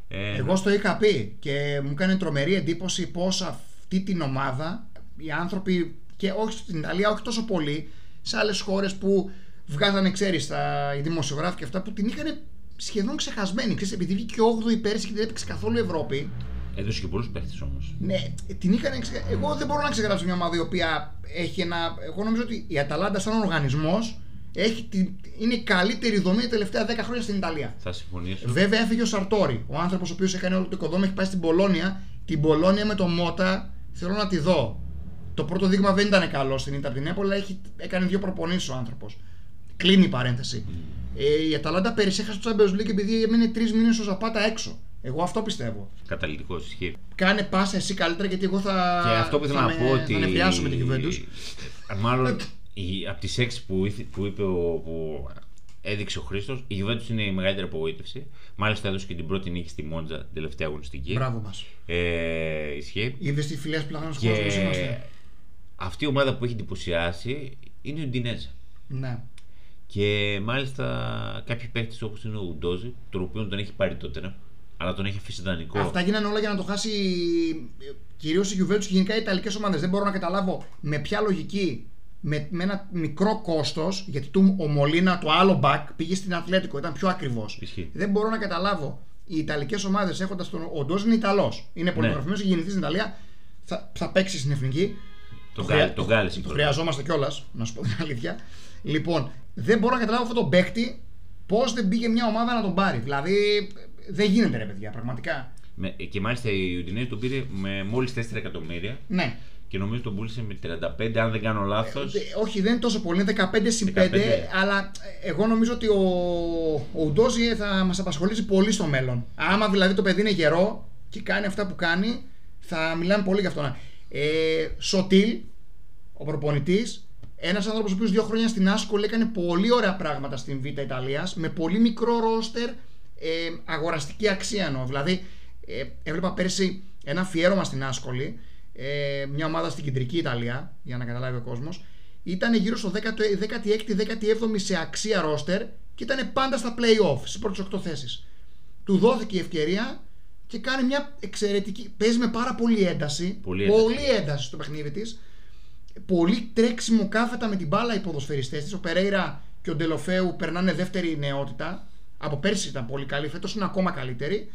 ε, Εγώ στο είχα πει και μου έκανε τρομερή εντύπωση πως αυτή την ομάδα οι άνθρωποι και όχι στην Ιταλία, όχι τόσο πολύ, σε άλλες χώρες που βγάζανε, ξέρεις, τα, οι δημοσιογράφοι και αυτά που την είχαν σχεδόν ξεχασμένη. Ξέρεις, επειδή βγήκε 8η πέρυσι και δεν έπαιξε καθόλου Ευρώπη, Έδωσε και πολλούς παίχτες όμως. ναι, την είχαν ξε... Εγώ δεν μπορώ να ξεγράψω μια ομάδα η οποία έχει ένα. Εγώ νομίζω ότι η Αταλάντα, σαν οργανισμός, έχει την... είναι η καλύτερη δομή τα τελευταία 10 χρόνια στην Ιταλία. Θα συμφωνήσω. Βέβαια έφυγε ο Σαρτόρι, ο άνθρωπος ο οποίος έκανε όλο το οικοδόμημα, έχει πάει στην Πολώνια. Την Πολώνια με το Μότα θέλω να τη δω. Το πρώτο δείγμα δεν ήταν καλό στην Ιντερ την Έπολα, έχει... έκανε δύο προπονήσεις ο άνθρωπος. Κλείνει η παρένθεση. Ε, η Αταλάντα πέρυσι έχασε το Champions League επειδή έμεινε τρεις μήνες ο Ζαπάτα έξω. Εγώ αυτό πιστεύω. Καταλητικός ισχύει. Κάνε πάσα εσύ καλύτερα γιατί εγώ θα. Και αυτό που ήθελα θα να με- πω ότι. Θα νευριάσω με την κυβέρνηση. Μάλλον η, από τις έξι που, ήθε- που είπε ο, που έδειξε ο Χρήστος, η Juventus είναι η μεγαλύτερη απογοήτευση. Μάλιστα έδωσε και την πρώτη νίκη στη Μόντζα την τελευταία αγωνιστική. Μπράβο μας. Ε, ισχύει. Είδες τη φιλία πλαγάνου Και είμαστε. αυτή η ομάδα που έχει εντυπωσιάσει είναι η Ουντινέζα. Ναι. Και μάλιστα κάποιοι παίχτες όπως είναι ο Ουντόζη, τον οποίο τον έχει πάρει τότε, αλλά τον έχει αφήσει δανεικό. Αυτά γίνανε όλα για να το χάσει κυρίως η Juventus και γενικά οι Ιταλικές ομάδες. Δεν μπορώ να καταλάβω με ποια λογική με, με ένα μικρό κόστος, γιατί του, ο Μολίνα, το άλλο back, πήγε στην Ατλέτικο, ήταν πιο ακριβώ. Δεν μπορώ να καταλάβω οι Ιταλικές ομάδες έχοντας τον. Ο Ντόζ είναι Ιταλός. Είναι πολύ ναι. έχει γεννηθεί στην Ιταλία, θα, θα παίξει στην εθνική. Το, το, χρεια... το, το χρειαζόμαστε κιόλας, να σου πω την αλήθεια. Λοιπόν, δεν μπορώ να καταλάβω αυτό το παίκτη πώς δεν πήγε μια ομάδα να τον πάρει. Δηλαδή, δεν γίνεται ρε παιδιά, πραγματικά. Με, και μάλιστα η Ουντινέζη τον πήρε με μόλις 4 εκατομμύρια. Ναι και νομίζω τον πούλησε με 35, αν δεν κάνω λάθος. Ε, όχι, δεν είναι τόσο πολύ, είναι 15 συν 5, αλλά εγώ νομίζω ότι ο, ο Ουντόζι θα μας απασχολήσει πολύ στο μέλλον. Άμα δηλαδή το παιδί είναι γερό και κάνει αυτά που κάνει, θα μιλάμε πολύ για αυτόν. Ε, Σωτήλ, ο προπονητής, ένας άνθρωπος ο οποίος δύο χρόνια στην Άσκολ έκανε πολύ ωραία πράγματα στην Β' Ιταλίας, με πολύ μικρό ρόστερ, ε, αγοραστική αξία εννοώ. Δηλαδή, ε, έβλεπα πέρσι ένα αφιέρωμα στην Άσκολη ε, μια ομάδα στην κεντρική Ιταλία, για να καταλάβει ο κόσμος, ήταν γύρω στο 16η-17η σε αξία ρόστερ και ήταν πάντα στα playoff, στι πρώτες 8 θέσεις. Του δόθηκε η ευκαιρία και κάνει μια εξαιρετική. Παίζει με πάρα πολύ ένταση. Πολύ ένταση, πολύ ένταση στο παιχνίδι της. Πολύ τρέξιμο κάθετα με την μπάλα οι ποδοσφαιριστές της. Ο Περέιρα και ο Ντελοφέου περνάνε δεύτερη νεότητα. Από πέρσι ήταν πολύ καλή, φέτος είναι ακόμα καλύτερη.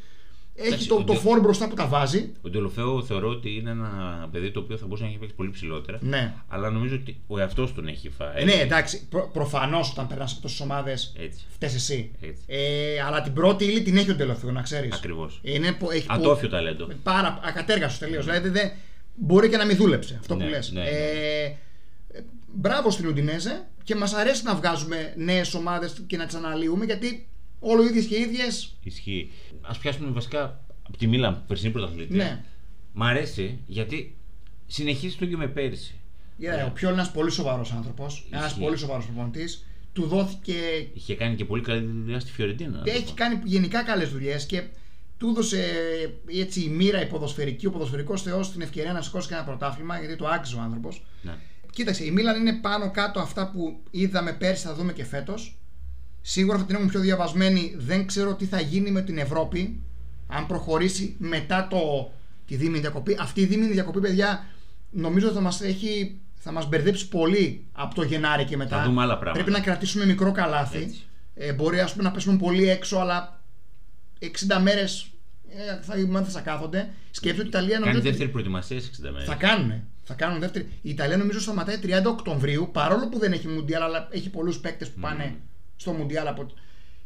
Έχει το, το φόρ μπροστά που τα βάζει. Ο Ντελοφέο θεωρώ ότι είναι ένα παιδί το οποίο θα μπορούσε να έχει παίξει πολύ ψηλότερα. Ναι. Αλλά νομίζω ότι ο εαυτός τον έχει φάει. Ναι, εντάξει. Προ, Προφανώς όταν περνάς από τόσες ομάδες φταίει εσύ. Έτσι. Ε, αλλά την πρώτη ύλη την έχει ο Ντελοφέο, να ξέρεις. Ακριβώς. Ατόφιο πο... ταλέντο. Πάρα ακατέργαστος τελείως. Δηλαδή δεν, μπορεί και να μην δούλεψε αυτό ναι, που λες. Ναι, ναι. ε, μπράβο στην Ουντινέζε και μας αρέσει να βγάζουμε νέες ομάδες και να τις αναλύουμε γιατί όλο ίδιες και ίδιες. Ισχύει. Α πιάσουμε βασικά από τη Μίλαν, περσινή πρωταθλήτρια. Ναι. Μ' αρέσει γιατί συνεχίζει το ίδιο με πέρυσι. Yeah, ο Πιόλ είναι ένας πολύ σοβαρός άνθρωπος. Ένας πολύ σοβαρός προπονητής. Του δόθηκε. Είχε κάνει και πολύ καλή δουλειά στη Φιωρεντίνα. Έχει κάνει γενικά καλές δουλειές και του έδωσε έτσι η μοίρα η ποδοσφαιρική, ο ποδοσφαιρικός θεός την ευκαιρία να σηκώσει και ένα πρωτάθλημα γιατί το άξιζε ο άνθρωπος. Ναι. Κοίταξε, η Μίλαν είναι πάνω κάτω αυτά που είδαμε πέρσι, θα δούμε και φέτος. Σίγουρα θα την έχουμε πιο διαβασμένη. Δεν ξέρω τι θα γίνει με την Ευρώπη. Αν προχωρήσει μετά το, τη δίμηνη διακοπή. Αυτή η δίμηνη διακοπή, παιδιά, νομίζω θα μας έχει. Θα μας μπερδέψει πολύ από το Γενάρη και μετά. Θα δούμε άλλα πράγματα. Πρέπει να κρατήσουμε μικρό καλάθι. Ε, μπορεί ας πούμε, να πέσουμε πολύ έξω, αλλά 60 μέρες ε, θα, θα, θα κάθονται. Σκέφτομαι ότι η Ιταλία νομίζω. Κάνει δεύτερη προετοιμασία σε 60 μέρες. Θα κάνουν. Θα κάνουν δεύτερη. Η Ιταλία νομίζω σταματάει 30 Οκτωβρίου, παρόλο που δεν έχει Μουντιάλ, αλλά έχει πολλούς παίκτες που πάνε στο Μουντιάλ από...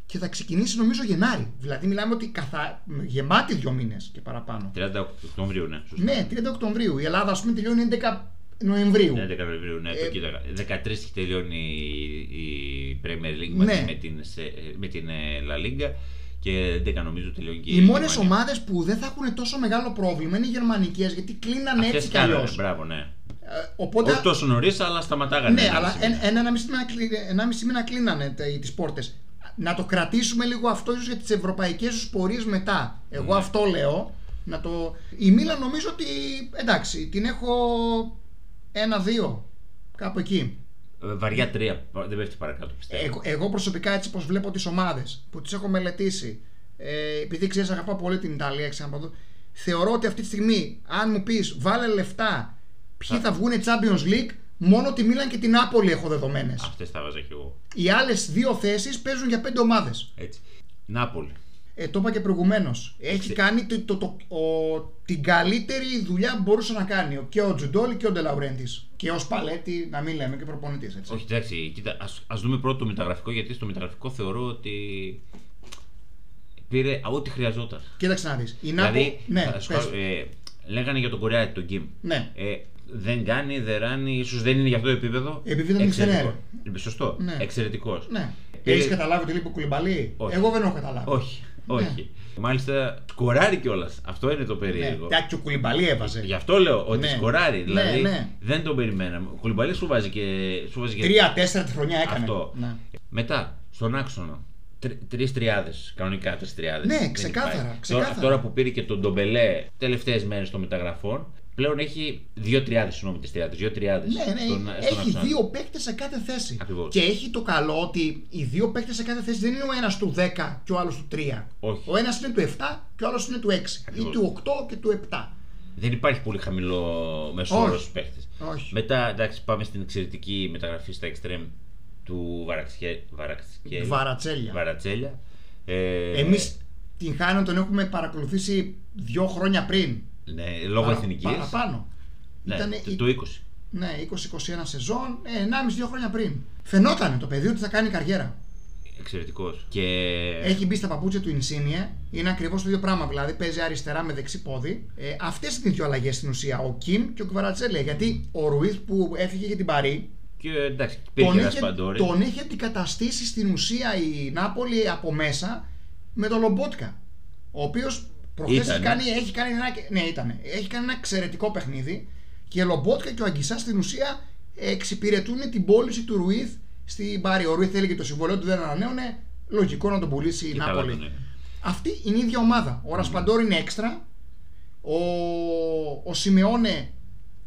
και θα ξεκινήσει νομίζω Γενάρη. Δηλαδή μιλάμε ότι καθα... γεμάτη δύο μήνες και παραπάνω. 30 Οκτωβρίου, ναι. Σωστά. Ναι, 30 Οκτωβρίου. Η Ελλάδα, ας πούμε, τελειώνει 11 Νοεμβρίου. 11 Νοεμβρίου, ναι. Ε, το 13 έχει τελειώνει η Premier League ναι. με την, με την ε, La Liga και 11 νομίζω τελειώνει και οι μόνες ομάδες που δεν θα έχουν τόσο μεγάλο πρόβλημα είναι οι γερμανικές γιατί κλείνανε έτσι κι αλλιώς. Μπράβο, ναι. Ε, οπότε... Όχι τόσο νωρίς, αλλά σταματάγανε. Ναι, αλλά ένα, ένα μισή μήνα κλείνανε τις πόρτες. Να το κρατήσουμε λίγο αυτό ίσως για τις ευρωπαϊκές τους πορείες μετά. Εγώ ναι. αυτό λέω. Να το... Η Μίλα νομίζω ότι εντάξει, την έχω ένα-δύο. Κάπου εκεί. Ε, βαριά τρία, δεν πέφτει παρακάτω πιστεύω. Εγώ, εγώ προσωπικά έτσι πως βλέπω τις ομάδες που τις έχω μελετήσει ε, επειδή ξέρεις αγαπάω πολύ την Ιταλία θεωρώ ότι αυτή τη στιγμή αν μου πεις βάλε λεφτά Ποιοι θα βγουν Champions League, μόνο τη Μίλαν και την Νάπολη έχω δεδομένες. Αυτές τα βάζα και εγώ. Οι άλλες δύο θέσεις παίζουν για πέντε ομάδες. Έτσι. Νάπολη. Ε, το είπα και προηγουμένως. Έχει κάνει το, το, το, την καλύτερη δουλειά που μπορούσε να κάνει και ο Τζουντόλη και ο Ντελαουρέντη. Και ο Σπαλέτη, να μην λέμε και προπονητής. Όχι, εντάξει, κοίτα, ας, δούμε πρώτο το μεταγραφικό γιατί στο μεταγραφικό θεωρώ ότι πήρε ό,τι χρειαζόταν. Κοίταξε να δεις. Δηλαδή, ναι, ε, λέγανε για τον Κορεάτη, τον Κιμ. Ναι. Ε, δεν κάνει, δεν ράνει, ίσως δεν είναι για αυτό το επίπεδο. Επίπεδο μηχανέρ. Σωστό. Ναι. Εξαιρετικός. Ναι. Έχεις καταλάβει ότι λείπει ο κουλιμπαλί. Εγώ δεν έχω καταλάβει. Όχι. Όχι. Ναι. Μάλιστα σκοράρει κιόλας. Αυτό είναι το περίεργο. Ναι, και ο Κουλιμπαλί έβαζε. Γι' αυτό λέω ότι ναι. σκοράρει. Ναι, δηλαδή ναι, δεν τον περιμέναμε. Ο Κουλιμπαλί σου βάζει και. Τρία-τέσσερα τη χρονιά έκανε. Αυτό. Ναι. Μετά, στον άξονα. Τρεις τριάδες. Κανονικά τρεις τριάδες. Ναι, ξεκάθαρα. ξεκάθαρα. Τώρα, τώρα, που πήρε και τον Ντομπελέ τελευταίες μέρες των μεταγραφών πλέον έχει δύο τριάδες, συγγνώμη, τι τριάδες. Δύο τριάδες. Ναι, ναι, έχει δύο παίκτες σε κάθε θέση. Ακριβώς. Και έχει το καλό ότι οι δύο παίκτες σε κάθε θέση δεν είναι ο ένας του 10 και ο άλλος του 3. Όχι. Ο ένας είναι του 7 και ο άλλος είναι του 6. Ακριβώς. Ή του 8 και του 7. Δεν υπάρχει πολύ χαμηλό μέσο Όχι. όρο στου παίχτε. Όχι. Μετά, εντάξει, πάμε στην εξαιρετική μεταγραφή στα extreme του Βαραξιέ- Βαραξιέ- Βαρατσέλια. Βαρατσέλια. Ε, Εμείς την Χάνο τον έχουμε παρακολουθήσει δύο χρόνια πριν. Ναι, λόγω Παρα- εθνικής. Παραπάνω. Ναι, Ήτανε το, η- το 20. Ναι, 20-21 σεζόν, ε, 1,5-2 χρόνια πριν. Φαινόταν το παιδί ότι θα κάνει καριέρα. Εξαιρετικός. Και. Έχει μπει στα παπούτσια του Insigne. Είναι ακριβώς το ίδιο πράγμα. Δηλαδή παίζει αριστερά με δεξί πόδι. Ε, Αυτές είναι οι δύο αλλαγές στην ουσία. Ο Κιμ και ο Κβαρατσέλια. Γιατί ο Ρουίθ που έφυγε για την Παρή Και εντάξει, υπήρχε τον ένας είχε, Σπαντόρη. τον είχε αντικαταστήσει στην ουσία η Νάπολη από μέσα με τον Λομπότκα. Ο οποίος προχθές έχει Ήτανε. κάνει, έχει κάνει ένα. Ναι, ήταν. Έχει κάνει ένα εξαιρετικό παιχνίδι και ο Λομπότκα και ο Αγκισά στην ουσία εξυπηρετούν την πώληση του Ρουίθ στην Πάρη. Ο Ρουίθ έλεγε το συμβολέο του δεν ανανέωνε. Λογικό να τον πουλήσει η Και καλά Νάπολη. τον έκανε. Αυτή είναι η ίδια ομάδα. Ο Ρασπαντόρ είναι έξτρα. Ο, ο Σιμεώνε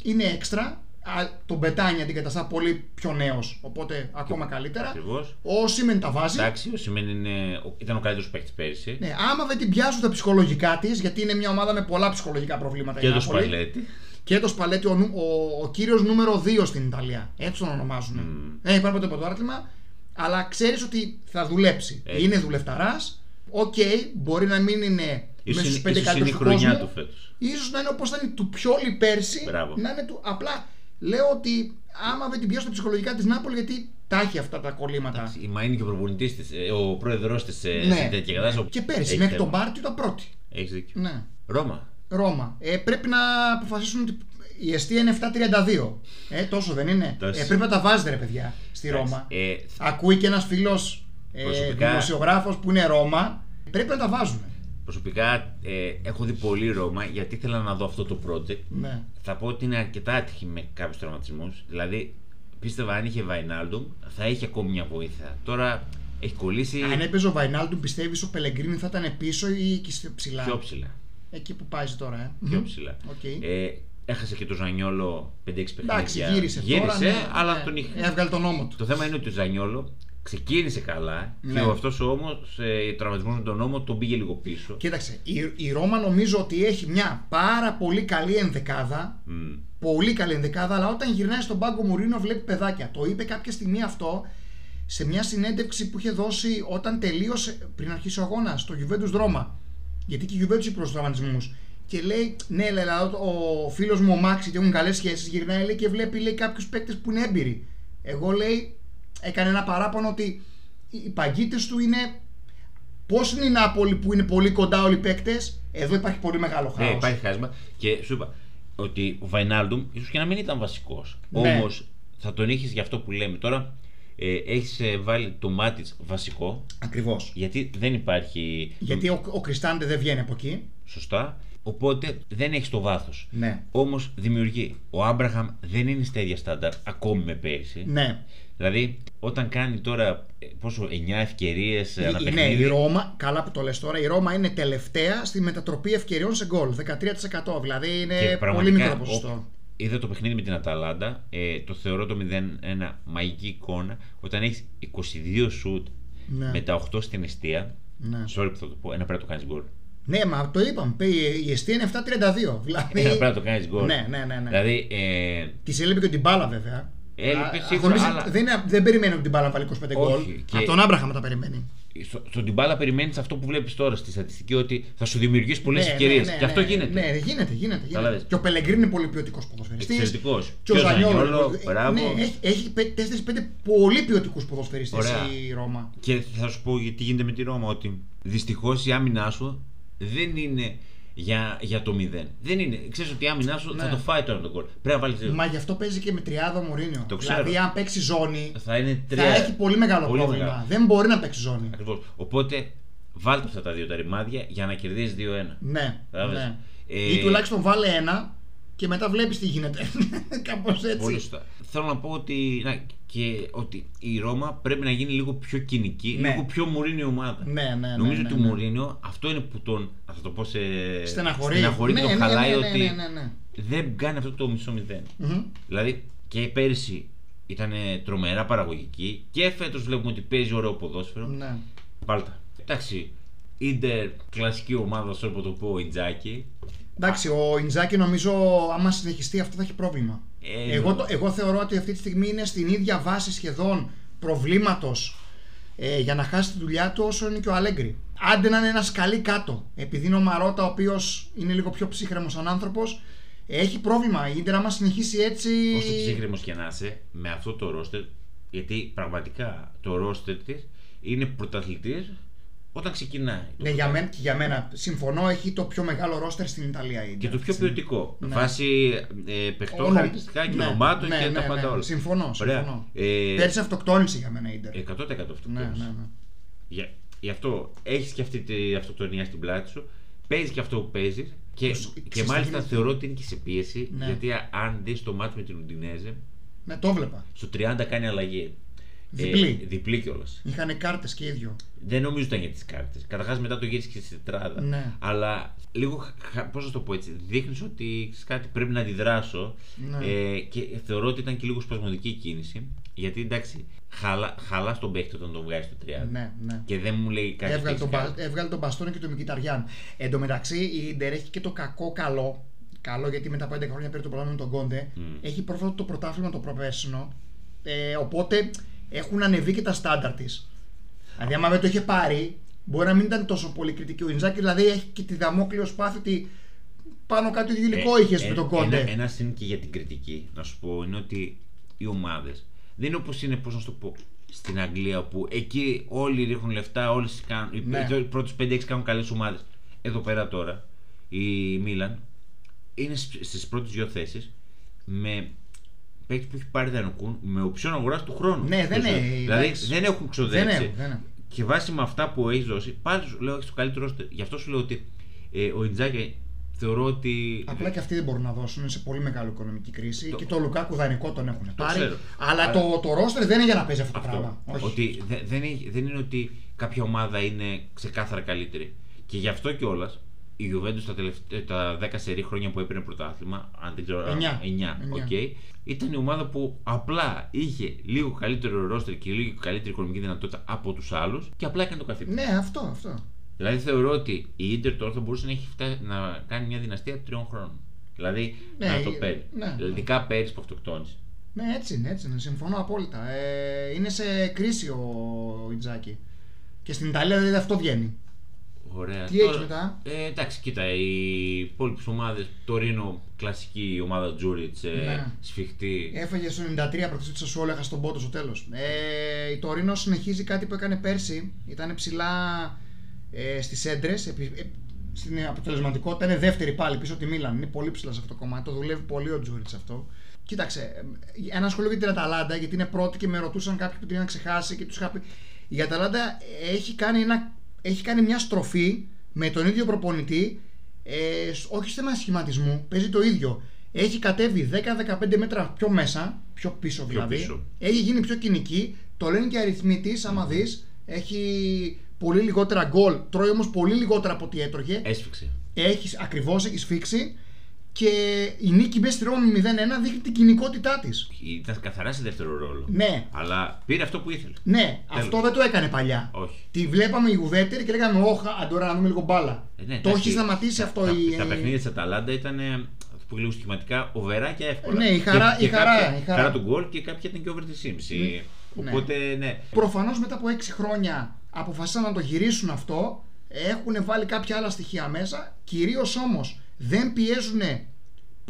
είναι έξτρα. Α, Τον Πετάνια αντικατέστησε πολύ πιο νέος. Οπότε ακόμα καλύτερα. Ακριβώς. Οσιμέν τα βάζει. Εντάξει, ο Οσιμέν είναι, ο- ήταν ο καλύτερος παίκτης πέρυσι. Ναι, άμα δεν την πιάσουν τα ψυχολογικά της, γιατί είναι μια ομάδα με πολλά ψυχολογικά προβλήματα. Και η το Νάπολη. Σπαλέτι. Και το Σπαλέτι, ο, νου- ο, ο κύριος νούμερο 2 στην Ιταλία. Έτσι τον ονομάζουν. Μμμ. Δεν υπάρχει ποτέ πρωτάθλημα, αλλά ξέρεις ότι θα δουλέψει. Έτσι. Είναι δουλευταράς. Οκ, μπορεί να μην είναι Ίσως μέσα στου είναι, πέντε ίσως είναι η καλύτερους του χρονιά κόσμου. του φέτος. Ίσως να είναι όπως ήταν του Πιόλη πέρσι. Μπράβο. Να είναι του... Απλά λέω ότι άμα δεν την πιάσουν τα ψυχολογικά της Νάπολη, γιατί τα έχει αυτά τα κολλήματα. Η Μα είναι και ο προπονητής της, ο πρόεδρός της σε Ναι. σε τέτοια κατάσταση. Και πέρσι, Έχει μέχρι θέμα. τον Μάρτιο ήταν πρώτη. Έχεις δίκιο. Ναι. Ρώμα. Ρώμα. Ε, πρέπει να αποφασίσουν ότι η αιστεία είναι 7.32. Ε, τόσο δεν είναι; Τόσο. Ε, πρέπει να τα βάζετε, ρε παιδιά, στη Ρώμα. Ε, Ακούει και ένας φίλος ε, Προσωπικά- δημοσιογράφος που είναι Ρώμα. Πρέπει να τα βάζουν. Προσωπικά ε, έχω δει πολύ Ρώμα γιατί ήθελα να δω αυτό το project. Ναι. Θα πω ότι είναι αρκετά άτυχη με κάποιους τραυματισμούς. Δηλαδή, πίστευα αν είχε Βαϊνάλντουμ θα είχε ακόμη μια βοήθεια. Τώρα έχει κολλήσει Αν έπαιζε ο Βαϊνάλντουμ, πιστεύεις ο Πελεγκρίνι θα ήταν πίσω ή εκεί στη- ψηλά; πιο ψηλά. Εκεί που πάει τώρα, ε. Πιο Μμμ. ψηλά. Οκ. Ε, έχασε και το Ζανιόλο 5-6 παιχνίδια. Εντάξει, γύρισε, τώρα. ναι, αλλά ναι. τον είχε. Έβγαλε τον νόμο του. Το θέμα είναι ότι ο Ζανιόλο ξεκίνησε καλά Ναι. και αυτό όμω, ε, τραυματισμός με τον νόμο, τον πήγε λίγο πίσω. Κοίταξε, η, η Ρώμα νομίζω ότι έχει μια πάρα πολύ καλή ενδεκάδα. Μμ. Πολύ καλή ενδεκάδα, αλλά όταν γυρνάει στον πάγκο Μουρίνο βλέπει παιδάκια. Το είπε κάποια στιγμή αυτό σε μια συνέντευξη που είχε δώσει όταν τελείωσε πριν αρχίσει ο αγώνας στο Juventus Δρόμα. Γιατί και η Juventus είχε προ τραυματισμούς. Και λέει, ναι, λέει, αλλά ο φίλος μου ο Μάξι και έχουν καλές σχέσεις. Γυρνάει λέει, και βλέπει λέει, κάποιους παίκτες που είναι έμπειροι. Εγώ λέει, έκανε ένα παράπονο ότι οι παγκίτε του είναι. Πώς είναι η Νάπολη που είναι πολύ κοντά όλοι οι παίκτες, εδώ υπάρχει πολύ μεγάλο Ναι, χάος. υπάρχει χάσμα και σου είπα ότι ο Βαϊνάλντουμ ίσως και να μην ήταν βασικός. Ναι. Όμως θα τον είχες για αυτό που λέμε. Τώρα ε, έχεις βάλει το μάτι βασικό Ακριβώς. γιατί δεν υπάρχει Γιατί ο, ο Κριστάντε δεν βγαίνει από εκεί. σωστά. Οπότε δεν έχεις το βάθος. Ναι. Όμως δημιουργεί. Ο Άμπραχαμ δεν είναι στα ίδια στάνταρ ακόμη με πέρυσι. Ναι. Δηλαδή, όταν κάνει τώρα ε, πόσο, 9 ευκαιρίες Η- ανά η- ναι, παιχνίδι. η Ρώμα, καλά που το λες τώρα, η Ρώμα είναι τελευταία στη μετατροπή ευκαιριών σε γκολ. 13%. Δηλαδή και είναι πολύ πραγματικά, μικρό ο- ποσοστό. Είδα το παιχνίδι με την Αταλάντα. Ε, το θεωρώ το 0-1 μαγική εικόνα. Όταν έχεις 22 σουτ Ναι. με τα 8 στην αιστεία. Ναι. Sorry που θα το πω, ένα πρέπει να το κάνεις γκολ. ναι, μα το είπαμε. πει, Η αιστεία είναι 7,32. Δηλαδή. Ένα πρέπει να το κάνεις γκολ. Ναι, ναι, ναι. ναι. Δηλαδή, ε, Τη έλειπε και την μπάλα βέβαια. Έλειπε Α, σίγουρα, νομίζω αλλά- δεν, είναι- δεν περιμένει από την μπάλα να βάλει 25 γκολ. Όχι, και- Από τον Άμπραχαμ τα περιμένει. στο, στον Τιμπάλα περιμένεις αυτό που βλέπεις τώρα στη στατιστική ότι θα σου δημιουργήσει πολλές Ναι, ευκαιρίες. ναι, ναι, και αυτό ναι, γίνεται. Ναι, γίνεται, γίνεται. Καταλάβες. γίνεται. Και ο Πελεγκρίνη είναι πολύ ποιοτικός ποδοσφαιριστής. Εξαιρετικός. Και ο Και ο Ζανιόλο. Ζανιόλο, ε, μπράβο. Ναι, έχει, έχει 4-5 πολύ ποιοτικούς ποδοσφαιριστές Ωραία. η Ρώμα. Και θα σου πω γιατί γίνεται με τη Ρώμα. Ότι δυστυχώς η άμυνά σου δεν είναι για, για το 0. Δεν είναι. Ξέρεις ότι η άμυνά σου Ναι. θα το φάει τώρα τον κόλ. Πρέπει να βάλεις δύο. Μα γι' αυτό παίζει και με τριάδα ο Μουρίνιο. Το ξέρω. Δηλαδή, αν παίξει ζώνη, Θα είναι τρία. θα έχει πολύ μεγάλο Πολύ πρόβλημα. μεγάλο. Δεν μπορεί να παίξει ζώνη. Ακριβώς. Οπότε βάλτε αυτά τα δύο τα ρημάδια για να κερδίσει 2-1. Ναι. Κατάλαβες. ναι. Ε, Ή τουλάχιστον βάλε ένα και μετά βλέπεις τι γίνεται. Κάπως έτσι. Πολύ σωστά. Θέλω να πω ότι, να, και ότι η Ρώμα πρέπει να γίνει λίγο πιο κοινική, Ναι. λίγο πιο Μουρίνιο ομάδα. Ναι, ναι, ναι, Νομίζω ναι, ότι ναι. ο Μουρίνιο αυτό είναι που τον. Θα το πω σε. Στεναχωρεί. στεναχωρεί και Ναι, τον ναι, χαλάει ναι, ναι, ότι. ναι, ναι, ναι. δεν κάνει αυτό το μισό μηδέν. Δηλαδή και πέρυσι ήταν τρομερά παραγωγική και φέτος βλέπουμε ότι παίζει ωραίο ποδόσφαιρο. Ναι. Βάλτα. Εντάξει, Ιντερ κλασική ομάδα, όπω το πω, ο Ιτζάκη. Εντάξει, ο Ιντζάκη νομίζω άμα συνεχιστεί αυτό θα έχει πρόβλημα. Ε, εγώ, ναι. το, εγώ θεωρώ ότι αυτή τη στιγμή είναι στην ίδια βάση σχεδόν προβλήματος ε, για να χάσει τη δουλειά του όσο είναι και ο Αλέγκρι. Άντε να είναι ένας σκαλί κάτω. Επειδή είναι ο Μαρότα, ο οποίος είναι λίγο πιο ψύχρεμος σαν άνθρωπος, έχει πρόβλημα. Η Ιντερ, άμα συνεχίσει έτσι. Όσο ψύχρεμος και να είσαι, με αυτό το ρόστερ, γιατί πραγματικά το ρόστερ της είναι πρωταθλητής όταν ξεκινάει. το Ναι, για μένα, και για μένα συμφωνώ, έχει το πιο μεγάλο ρόστερ στην Ιταλία. η Ιντερ Και το αυτή πιο τη στιγμή. ποιοτικό. Ναι. Βάσει ε, παιχτών, Όλων. χαρακτηριστικά και Ναι, ονομάτων ναι, και ναι, τα πάντα ναι. όλα. Συμφωνώ, Ωραία. συμφωνώ. Ε, Πέρσι αυτοκτόνησε για μένα η Ιντερ. 100% αυτό. Ναι, ναι, ναι. Για, γι' αυτό έχεις και αυτή τη αυτοκτονία στην πλάτη σου. Παίζεις και αυτό που παίζεις. Και, Τους- και ξέρεις τι μάλιστα γίνεται; θεωρώ ότι είναι και σε πίεση. Ναι. Γιατί αν δεις το μάτι με την Ουντινέζε, Ναι, το βλέπα. στο 30 κάνει αλλαγή. Διπλή. Ε, διπλή κιόλας. Είχαν κάρτες και ίδιο. Δεν νομίζω ότι ήταν για τις κάρτες. Καταρχάς μετά το γύρισες και στη τετράδα. Ναι. Αλλά λίγο, πώς να το πω έτσι, δείχνεις ότι ξέρεις κάτι πρέπει να αντιδράσω. Ναι. Ε, και θεωρώ ότι ήταν και λίγο σπασμωδική η κίνηση. Γιατί εντάξει, χαλά, χαλάς τον παίχτη όταν τον βγάζει στο 30. Ναι, ναι. Και δεν μου λέει κάτι. Έβγαλε τον, κάτι. μπα, έβγαλε τον Μπαστόνι και τον Μικηταριάν. Εν τω μεταξύ η Ιντερ έχει και το κακό καλό. Καλό γιατί μετά από 11 χρόνια πήρε το πρωτάθλημα με τον Κόντε. Μμ. Έχει πρόσφατα το πρωτάθλημα το προπέσινο. Ε, οπότε έχουν ανεβεί και τα στάνταρ της. Δηλαδή, άμα δεν το είχε πάρει, μπορεί να μην ήταν τόσο πολύ κριτική. Ο Ινζάκη δηλαδή έχει και τη δαμόκλειο σπάθη ότι πάνω κάτι το υλικό Ε, είχες ε, με τον Κόντε. Ένα, ένα συν και για την κριτική, να σου πω, είναι ότι οι ομάδες δεν είναι όπως είναι, πώς να σου το πω, στην Αγγλία που εκεί όλοι ρίχνουν λεφτά, όλοι κάνουν, οι- Ναι. οι πρώτε 5-6 κάνουν καλές ομάδες. Εδώ πέρα τώρα η Μίλαν είναι στις πρώτες δύο θέσεις με παίκτη που έχει πάρει δανεικούν με οψιόν αγοράς του χρόνου. Ναι, δεν είναι, Δηλαδή εντάξει. δεν έχουν ξοδέψει. Δεν έχουν, δεν έχουν. Και βάσει με αυτά που έχει δώσει, πάλι σου λέω έχεις το καλύτερο. roster. Γι' αυτό σου λέω ότι ε, ο Ιντζάγκι θεωρώ ότι. Απλά και αυτοί δεν μπορούν να δώσουν, είναι σε πολύ μεγάλη οικονομική κρίση Το- και το Λουκάκου δανεικό τον έχουν πάρει. ξέρω. Αλλά Αλλά- το, το ρόστερ δεν είναι για να παίζει αυτό, το Αυτό. πράγμα. Όχι. Ότι δε- δεν, έχει- δεν είναι ότι κάποια ομάδα είναι ξεκάθαρα καλύτερη. Και γι' αυτό κιόλας η Juventus τα, τελευταία, τα 10 σερί χρόνια που έπαιρνε πρωτάθλημα, αν δεν ξέρω. Εννιά. 9, Εννιά. οκ, ήταν η ομάδα που απλά είχε λίγο καλύτερο ρόστερ και λίγο καλύτερη οικονομική δυνατότητα από τους άλλους και απλά έκανε το καθήκον. Ναι, αυτό, αυτό. Δηλαδή θεωρώ ότι η Ιντερ τώρα θα μπορούσε να, έχει φτάσει, να κάνει μια δυναστεία τριών χρόνων. Δηλαδή Ναι, να το ε, παίρνει. ναι. Δηλαδή, ειδικά πέρυσι που αυτοκτόνησε. Ναι, έτσι είναι, έτσι είναι. Συμφωνώ απόλυτα. Ε, είναι σε κρίση ο Ιτζάκη. Και στην Ιταλία δηλαδή αυτό βγαίνει. Ωραία. Τι έχεις μετά; Ε, εντάξει, κοίτα, οι υπόλοιπες ομάδες, το Ρήνο, κλασική ομάδα Τζούριτ, ε, Ναι. σφιχτή. Έφαγες στο 93 προχθές τη Σασουόλ, έχασε τον πόντο στο τέλος. Ε, η Τωρίνο συνεχίζει κάτι που έκανε πέρσι. Ήταν ψηλά ε, στις έντρες. Ε, στην αποτελεσματικότητα είναι δεύτερη πάλι πίσω από τη Μίλαν. Είναι πολύ ψηλά σε αυτό το κομμάτι. Το δουλεύει πολύ ο Τζούριτ αυτό. Κοίταξε, ε, ένα σχόλιο για την Αταλάντα, γιατί είναι πρώτη και με ρωτούσαν κάποιοι που την είχαν ξεχάσει και τους είχα πει. Η Αταλάντα έχει κάνει, ένα, έχει κάνει μια στροφή με τον ίδιο προπονητή, ε, σ- όχι θέμα σχηματισμού, παίζει το ίδιο. Έχει κατέβει 10-15 μέτρα πιο μέσα, πιο πίσω Πιο δηλαδή. πίσω. Έχει γίνει πιο κοινική. Το λένε και οι αριθμοί τη, άμα δεις. Έχει πολύ λιγότερα γκολ, τρώει όμως πολύ λιγότερα από ό,τι έτρωγε. Έσφιξε. Έχει ακριβώς έχει σφίξει. Και η νίκη μέσα στη Ρώμη 0-1 δείχνει την κοινικότητά της. Ήταν καθαρά σε δεύτερο ρόλο. Ναι, Αλλά πήρε αυτό που ήθελε. ναι, αυτό δεν το έκανε παλιά. Όχι. Τη βλέπαμε η ουδέτερη και λέγαμε, Όχα, αν τώρα να δούμε λίγο μπάλα. Ε, ναι, το εντάξει, έχει σταματήσει αυτό τα, η. Τα παιχνίδια της Αταλάντα ήταν, ε, θα πω λίγο σχηματικά, οβερά και εύκολα. Ναι, η χαρά- και, η και χαρά- κάποια- η χαρά. του γκολ και κάποια ήταν και over τη σύμψη. Ναι. Οπότε, ναι. Προφανώς μετά από 6 χρόνια αποφασίσαν να το γυρίσουν αυτό. Έχουν βάλει κάποια άλλα στοιχεία μέσα. Κυρίως όμως δεν πιέζουν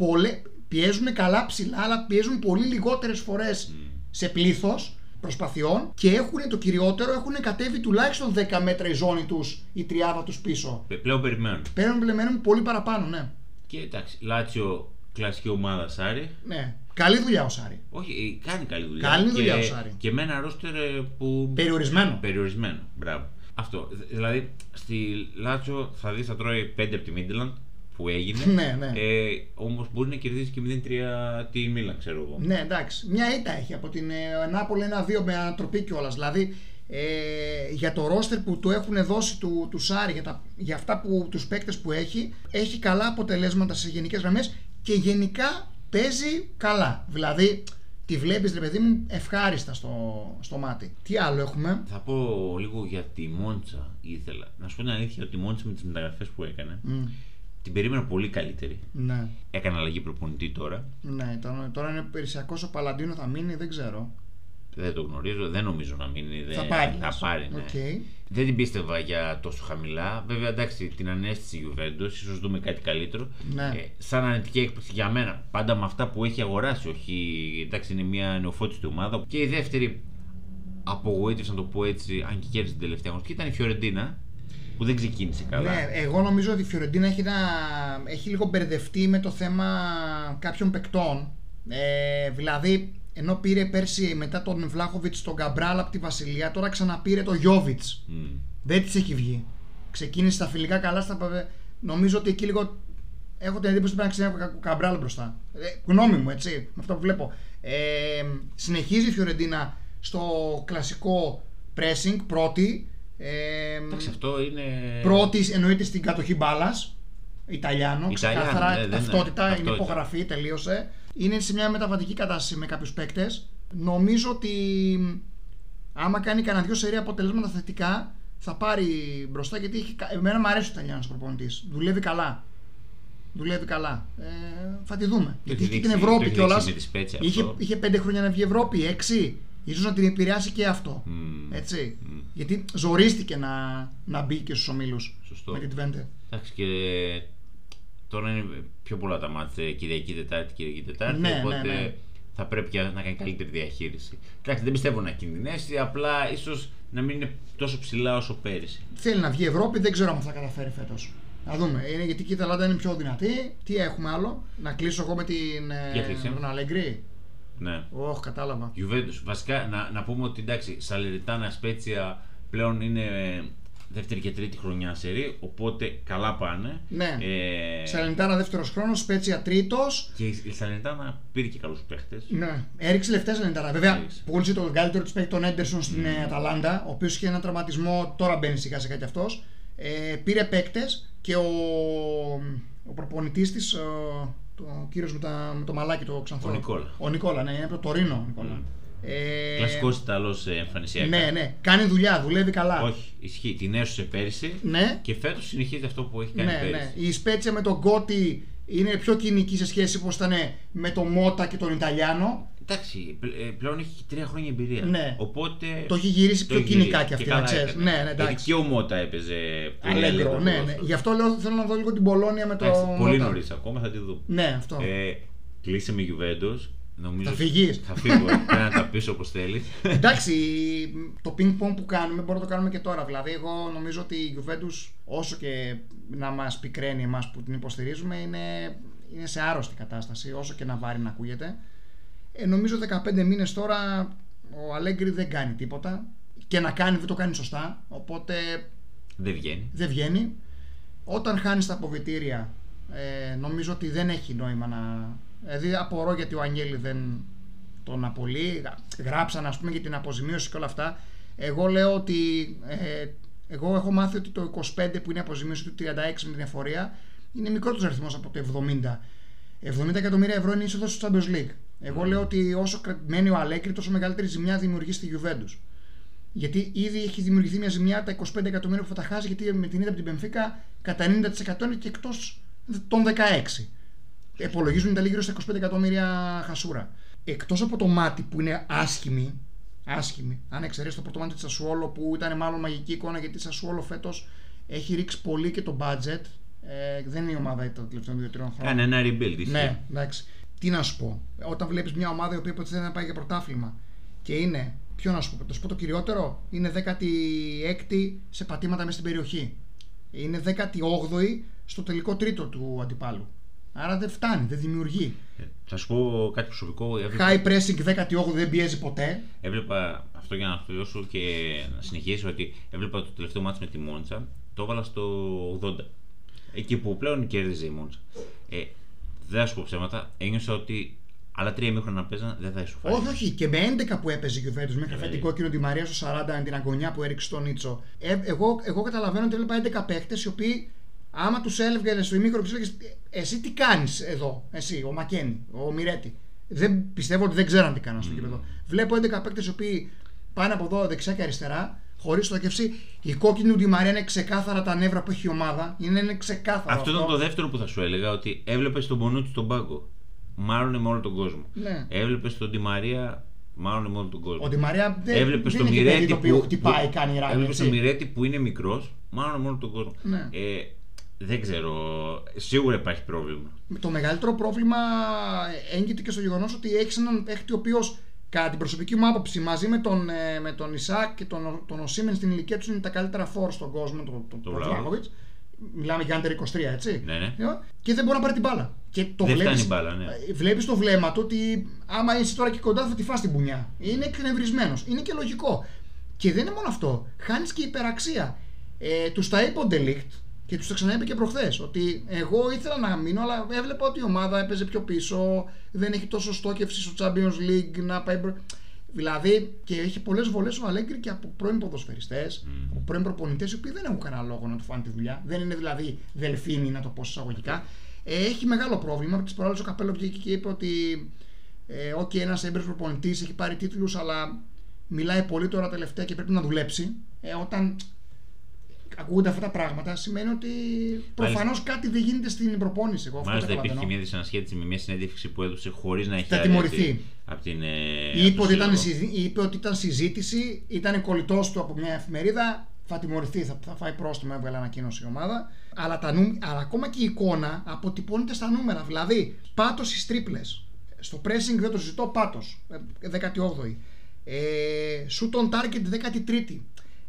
πολλέ, πιέζουν καλά ψηλά, αλλά πιέζουν πολύ λιγότερες φορές σε πλήθος προσπαθειών και έχουν το κυριότερο, έχουν κατέβει τουλάχιστον 10 μέτρα η ζώνη τους, η τριάδα τους πίσω. Πε- Πλέον περιμένουν. Παίρνουν πλεμένουν πολύ παραπάνω, ναι. Και εντάξει, Λάτσιο, κλασική ομάδα Σάρι. ναι. Καλή δουλειά ο Σάρη. Όχι, ε, κάνει καλή δουλειά. Κάνει και, δουλειά ο Σάρι. Και με ένα ρόστερ ε, που. Περιορισμένο. Περιορισμένο. Μπράβο. Αυτό. Δ- Δηλαδή, στη Λάτσιο θα δεις θα τρώει 5 από τη Μίντλαντ που έγινε. Ναι, ναι. Ε, Όμως μπορεί να κερδίσει και 0-3 τη Μίλαν, ξέρω εγώ. Ναι, εντάξει. Μια ήττα έχει από την ε, Νάπολη ένα-δύο με ανατροπή κιόλας. Δηλαδή ε, για το ρόστερ που του έχουν δώσει του, του Σάρι, για, τα, για αυτά που τους παίκτες που έχει, έχει καλά αποτελέσματα σε γενικές γραμμές και γενικά παίζει καλά. Δηλαδή τη βλέπεις ρε παιδί μου ευχάριστα στο, στο μάτι. Τι άλλο έχουμε; Θα πω λίγο για τη Μόντσα ήθελα. Να σου πω την αλήθεια ότι η Μόντσα με τις μεταγραφές που έκανε Μμ, την περίμενα πολύ καλύτερη. ναι. Έκανε αλλαγή προπονητή τώρα. Ναι, τώρα, τώρα είναι υπηρεσιακό ο Παλαντίνο, θα μείνει, δεν ξέρω. Δεν το γνωρίζω, δεν νομίζω να μείνει. Δεν... Θα πάρει. Θα πάρει, ναι. Οκ. Δεν την πίστευα για τόσο χαμηλά. Βέβαια, εντάξει, την ανέστησε η Juventus, ίσως δούμε κάτι καλύτερο. Ναι. Ε, σαν αρνητική έκπληξη για μένα, πάντα με αυτά που έχει αγοράσει. Όχι, εντάξει, είναι μια νεοφώτιστη ομάδα. Και η δεύτερη απογοήτευση, να το πω έτσι, αν και κέρδισε την τελευταία αγωνιστική, ήταν η Φιωρεντίνα, που δεν ξεκίνησε καλά. Ναι, εγώ νομίζω ότι η Φιωρεντίνα έχει, ένα, έχει λίγο μπερδευτεί με το θέμα κάποιων παικτών. Ε, δηλαδή, ενώ πήρε πέρσι μετά τον Βλάχοβιτς τον Γκαμπράλ από τη Βασιλεία, τώρα ξαναπήρε τον Γιώβιτς. Μμ. Δεν της έχει βγει. Ξεκίνησε στα φιλικά καλά, στα... νομίζω ότι εκεί λίγο έχω την εντύπωση ότι πρέπει να ξέρει ο Καμπράλ μπροστά. Ε, γνώμη μου, έτσι, με αυτό που βλέπω. Ε, συνεχίζει η Φιωρεντίνα στο κλασικό pressing, πρώτη. Ε, Εντάξει, αυτό είναι. πρώτης εννοείται στην κατοχή μπάλας. Ιταλιάνο, Ιταλιάνο, ξεκάθαρα ναι, δεν είναι. ταυτότητα, είναι Ταυτότητα. υπογραφή, τελείωσε. Είναι σε μια μεταβατική κατάσταση με κάποιους παίκτες. Νομίζω ότι άμα κάνει κανένα δυο σερία αποτελέσματα θετικά, θα πάρει μπροστά γιατί έχει, κα- εμένα μου αρέσει ο Ιταλιάνος προπονητής. Δουλεύει καλά. Δουλεύει καλά. Ε, θα τη δούμε. γιατί έχει έχει την δείξει- το Ευρώπη έχει κιόλας. δείξει με τη Σπέτσια Είχε, αυτό. είχε πέντε χρόνια να βγει Ευρώπη, έξι. Ίσως να την επηρεάσει και αυτό. Μμ. Έτσι. Μμ. Γιατί ζορίστηκε να, να μπει και στους ομίλους Σωστό. με την Twente. Εντάξει και τώρα είναι πιο πολλά τα μάτια Κυριακή Τετάρτη, Κυριακή Τετάρτη. Ναι, ναι, οπότε ναι. θα πρέπει και να κάνει καλύτερη διαχείριση. Εντάξει, δεν πιστεύω να κινδυνεύσει, απλά ίσως να μην είναι τόσο ψηλά όσο πέρυσι. Θέλει να βγει Ευρώπη, δεν ξέρω αν θα καταφέρει φέτος. Να δούμε. Είναι γιατί και η Ιταλάντα είναι πιο δυνατή. Τι έχουμε άλλο; Να κλείσω εγώ με την. ε, Ναι. Όχι, κατάλαβα. Juventus. Βασικά να, να πούμε ότι εντάξει, Σαλεριτάνα Σπέτσια πλέον είναι ε, δεύτερη και τρίτη χρονιά σερή, οπότε καλά πάνε. Ναι. Ε, Σαλενιτάνα δεύτερος χρόνος, Σπέτσια τρίτος. και η η Σαλεριτάνα πήρε και καλούς παίχτες. Ναι. Έριξε λεφτά Σαλενιτάνα. Βέβαια, Έριξε. πούλησε τον καλύτερο της παίκτη τον Έντερσον στην ε, Αταλάντα, ο οποίος είχε ένα τραυματισμό, τώρα μπαίνει σιγά σιγά κι αυτός. Ε, πήρε παίκτες και ο, ο προπονητής της, ο κύριος με, τα- με το μαλάκι το ξανθό. Ο Νικόλα. Ο Νικόλα, ναι, είναι από το Τωρίνο. ο Νικόλα. Μμ. Ε, Κλασικός Ιταλός εμφανισιακά. Ναι, ναι. Κάνει δουλειά, δουλεύει καλά. Όχι, ισχύει. Την έσωσε πέρυσι Ναι, και φέτος συνεχίζει αυτό που έχει κάνει ναι, ναι. πέρυσι. Η Σπέτσια με τον Γκότι είναι πιο κοινική σε σχέση όπως ήταν με τον Μότα και τον Ιταλιάνο. Εντάξει, πλε- ε, πλέον έχει και τρία χρόνια εμπειρία. Ναι. Οπότε. Το έχει γυρίσει το πιο έχει κοινικά γυρίσει. κι αυτή, καλά να ξέρεις. έκανε. Ναι, ναι, Γιατί εντάξει. και ο Μότα έπαιζε. πολύ Αλέγκρο, αλέγκρο ναι, ναι. ποδόσφαιρο. Γι' αυτό λέω θέλω να δω λίγο την Πολώνια με το Εντάξει, πολύ Μότα. νωρίς ακόμα, θα τη δούμε. Ναι, αυτό. Ε, κλείσε με Juventus. Νομίζω Θα φυγείς. Θα φύγω. Πρέπει να τα πεις όπως θέλεις. Εντάξει, το ping pong που κάνουμε μπορούμε να το κάνουμε και τώρα. Δηλαδή, εγώ νομίζω ότι η Juventus, όσο και να μας πικραίνει εμάς που την υποστηρίζουμε, είναι, είναι σε άρρωστη κατάσταση, όσο και να βάρει να ακούγεται. Ε, νομίζω 15 μήνες τώρα ο Αλέγκρι δεν κάνει τίποτα. Και να κάνει δεν το κάνει σωστά. Οπότε Δεν βγαίνει. δεν βγαίνει. Όταν χάνεις τα αποβιτήρια, ε, νομίζω ότι δεν έχει νόημα να. Δηλαδή, απορώ γιατί ο Αγγέλη δεν τον απολύει. Γράψαν, ας πούμε, για την αποζημίωση και όλα αυτά. Εγώ λέω ότι. Ε, εγώ έχω μάθει ότι το 25 που είναι η αποζημίωση του 36 με την εφορία είναι μικρότερος αριθμός από το 70. 70 εκατομμύρια ευρώ είναι είσοδος στο Champions League. Εγώ λέω ότι όσο κρα- μένει ο Αλέκρη, τόσο μεγαλύτερη ζημιά δημιουργεί στη Juventus. Γιατί ήδη έχει δημιουργηθεί μια ζημιά τα 25 εκατομμύρια που θα τα χάσει, γιατί με την ήττα από την Πενφύκα κατά 90% είναι και εκτός των 16. Επολογίζουν τα γύρω στα 25 εκατομμύρια χασούρα. Εκτός από το μάτι που είναι άσχημη, άσχημη, αν εξαιρέσεις το πρώτο μάτι της Σασουόλο που ήταν μάλλον μαγική εικόνα γιατί η Σασουόλο φέτος έχει ρίξει πολύ και το budget. Ε, δεν είναι η ομάδα των τελευταίων 2-3 χρόνων. Κάνει ένα rebuild. ισχύει. Ναι, εντάξει. Τι να σου πω. Όταν βλέπεις μια ομάδα η οποία υποτίθεται να πάει για πρωτάθλημα και είναι. Ποιο να σου πω, το σου πω το κυριότερο, είναι 16η σε πατήματα μέσα στην περιοχή. Είναι 18η στο τελικό τρίτο του αντιπάλου. Άρα δεν φτάνει, δεν δημιουργεί. Ε, Θα σου πω κάτι προσωπικό. Έβλεπα, High pressing 18 δεν πιέζει ποτέ. έβλεπα αυτό για να τελειώσω και να συνεχίσω ότι έβλεπα το τελευταίο μάτι με τη Μόντσα. Το έβαλα στο 80. Εκεί που πλέον κέρδιζε η Μόντσα. Ε, δεν θα σου πω ψέματα. Ένιωσα ότι άλλα τρία μήχρονα να παίζαν δεν θα ισοφάρει. Όχι, όχι. Και με 11 που έπαιζε η Juventus μέχρι Ε, αυτή την κόκκινο τη Μαρία στο 40 την αγωνιά που έριξε τον Νίτσο. Ε, εγώ, εγώ καταλαβαίνω ότι έβλεπα 11 παίχτες οι οποίοι άμα τους έλεγε στο ημίκρο και έλεγε Εσύ τι κάνεις εδώ, εσύ, ο Μακένι, ο Μιρέτη. Δεν, πιστεύω ότι δεν ξέραν τι κάναν στο γήπεδο. Βλέπω 11 παίκτε οι οποίοι πάνε από εδώ δεξιά και αριστερά, χωρίς στόχευση. Η κόκκινη του Μαρία είναι ξεκάθαρα τα νεύρα που έχει η ομάδα. Είναι, είναι ξεκάθαρο. Αυτό ήταν το δεύτερο που θα σου έλεγα, ότι έβλεπες τον Μπονούτσι στον πάγκο. Μάλλον με όλο τον κόσμο. Ναι. Έβλεπες τον Τη Μαρία μάλλον με όλο τον κόσμο. Ο Ντι Μαρία δεν, Έβλεπες δεν τον είναι και παιδί Μιρέτη το οποίο που, χτυπάει, που- κάνει ράγκα. Έβλεπες έτσι. τον Μιρέτη που είναι μικρός, μάλλον με όλο τον κόσμο. Ναι. Ε, δεν ξέρω. Σίγουρα υπάρχει πρόβλημα. Το μεγαλύτερο πρόβλημα έγκυται και στο γεγονός ότι έχεις έναν παίχτη ο οποίος, κατά την προσωπική μου άποψη, μαζί με τον, ε, με τον Ισάκ και τον, τον Οσίμεν στην ηλικία τους είναι τα καλύτερα φόρ στον κόσμο, τον, τον, τον Βλάχοβιτς. Βλάχοβιτς. Μιλάμε για άντερ 23, έτσι. Ναι, ναι. Ε, Και δεν μπορεί να πάρει την μπάλα. Και το Δεν βλέπεις, φτάνει η μπάλα, ναι. Βλέπεις το βλέμμα του ότι άμα είσαι τώρα και κοντά θα τη φας την πουνιά. Είναι εκνευρισμένος. Είναι και λογικό. Και δεν είναι μόνο αυτό. Χάνεις και υπεραξία. Ε, τους τα είπε ο Ντελίχτ και τους τα ξαναείπε και προχθές. Ότι εγώ ήθελα να μείνω, αλλά έβλεπα ότι η ομάδα έπαιζε πιο πίσω. Δεν έχει τόσο στόχευση στο Champions League να πάει. μπρο- Δηλαδή, και έχει πολλές βολές ο Αλέγκρι και από πρώην ποδοσφαιριστές, από πρώην προπονητές, οι οποίοι δεν έχουν κανένα λόγο να του φάνε τη δουλειά. Δεν είναι δηλαδή δελφίνοι, να το πω εισαγωγικά. Ε, έχει μεγάλο πρόβλημα. Από τις προάλλες ο Καπέλο βγήκε και είπε ότι ε, OK, ένας έμπειρος προπονητής έχει πάρει τίτλους, αλλά μιλάει πολύ τώρα τελευταία και πρέπει να δουλέψει. Ε, όταν ακούγονται αυτά τα πράγματα, σημαίνει ότι προφανώς κάτι δεν γίνεται στην προπόνηση. Εγώ αυτό Μάλιστα καταλαβαίνω. υπήρχε μια δυσανασχέτιση με μια συνέντευξη που έδωσε χωρίς να έχει Θα άρει τιμωρηθεί. από τη- Από την, ε, Είπε από το ότι, ήταν, σύλλογο. συζη- είπε ότι ήταν συζήτηση, ήταν κολλητός του από μια εφημερίδα. Θα τιμωρηθεί, θα, θα φάει πρόστιμο, έβγαλε ανακοίνωση η ομάδα. Αλλά, τα νου, αλλά ακόμα και η εικόνα αποτυπώνεται στα νούμερα. Δηλαδή, πάτος στι τρίπλες. Στο pressing δεν το συζητώ, πάτος. 18η. Ε, shoot on target 13η.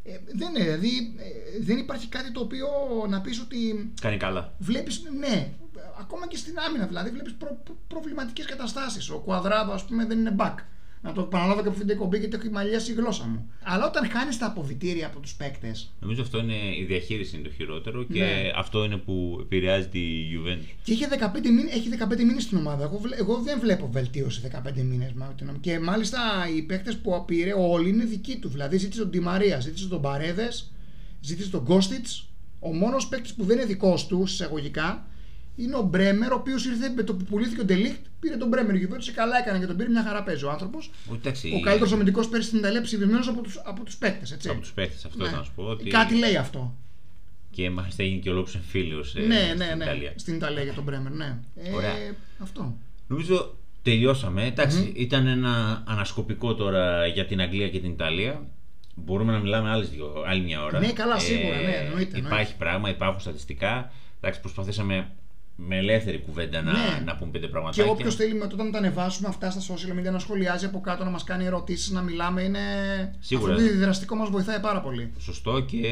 Ε, δεν, είναι, δηλαδή, ε, δεν υπάρχει κάτι το οποίο να πεις ότι Κάνει καλά. βλέπεις, ναι, ακόμα και στην άμυνα δηλαδή βλέπεις προ, προ- προβληματικές καταστάσεις. Ο Κουαδράδο ας πούμε δεν είναι back. Να το επαναλάβω και από αυτήν την εκπομπή γιατί έχει μαλλιάσει η γλώσσα μου. Αλλά όταν χάνεις τα αποβιτήρια από τους παίκτες Νομίζω αυτό είναι η διαχείριση είναι το χειρότερο και Ναι. αυτό είναι που επηρεάζει τη Juventus. και είχε 15 μήνες, έχει 15 μήνες στην ομάδα. Εγώ, βλέ- εγώ δεν βλέπω βελτίωση 15 μήνες. μα, την- Και μάλιστα οι παίκτες που πήρε όλοι είναι δικοί του. Δηλαδή ζήτησε τον Ντιμαρία, ζήτησε τον Παρέδες, ζήτησε τον Κώστιτς. Ο μόνος παίκτης που δεν είναι δικός του, εισαγωγικά, είναι ο Μπρέμερ, ο οποίος ήρθε με το που πουλήθηκε ο Ντελίχτ, πήρε τον Μπρέμερ. Η Juventus καλά έκανε και τον πήρε μια χαρά παίζει ο άνθρωπος. Όχι, εντάξει, Ο καλύτερος αμυντικός πέρυσι στην Ιταλία ψηφισμένος από τους από τους παίκτες. Έτσι. από τους παίχτε αυτό Ναι. να σου πω. Ότι... Κάτι λέει αυτό. Και μάλιστα έγινε και ολόκληρο εμφύλιος ναι, ναι, στην ναι. Ιταλία. Στην Ιταλία για τον Μπρέμερ, ναι. Ε, Ωραία. Αυτό. Νομίζω τελειώσαμε. Εντάξει, ήταν ένα ανασκοπικό τώρα για την Αγγλία και την Ιταλία. Μπορούμε να μιλάμε άλλες δύο, άλλη μια ώρα. Ε, Ναι, καλά, σίγουρα, ναι, εννοείται, Υπάρχει εννοείται. πράγμα, υπάρχουν στατιστικά. Εντάξει, προσπαθήσαμε με ελεύθερη κουβέντα να, Ναι. να πούμε πέντε Και πραγματάκια. όποιος θέλει μετά όταν τα ανεβάσουμε αυτά στα social media να σχολιάζει από κάτω, να μας κάνει ερωτήσεις, να μιλάμε, είναι. Σίγουρα. Αυτό το διδραστικό μας βοηθάει πάρα πολύ. Σωστό και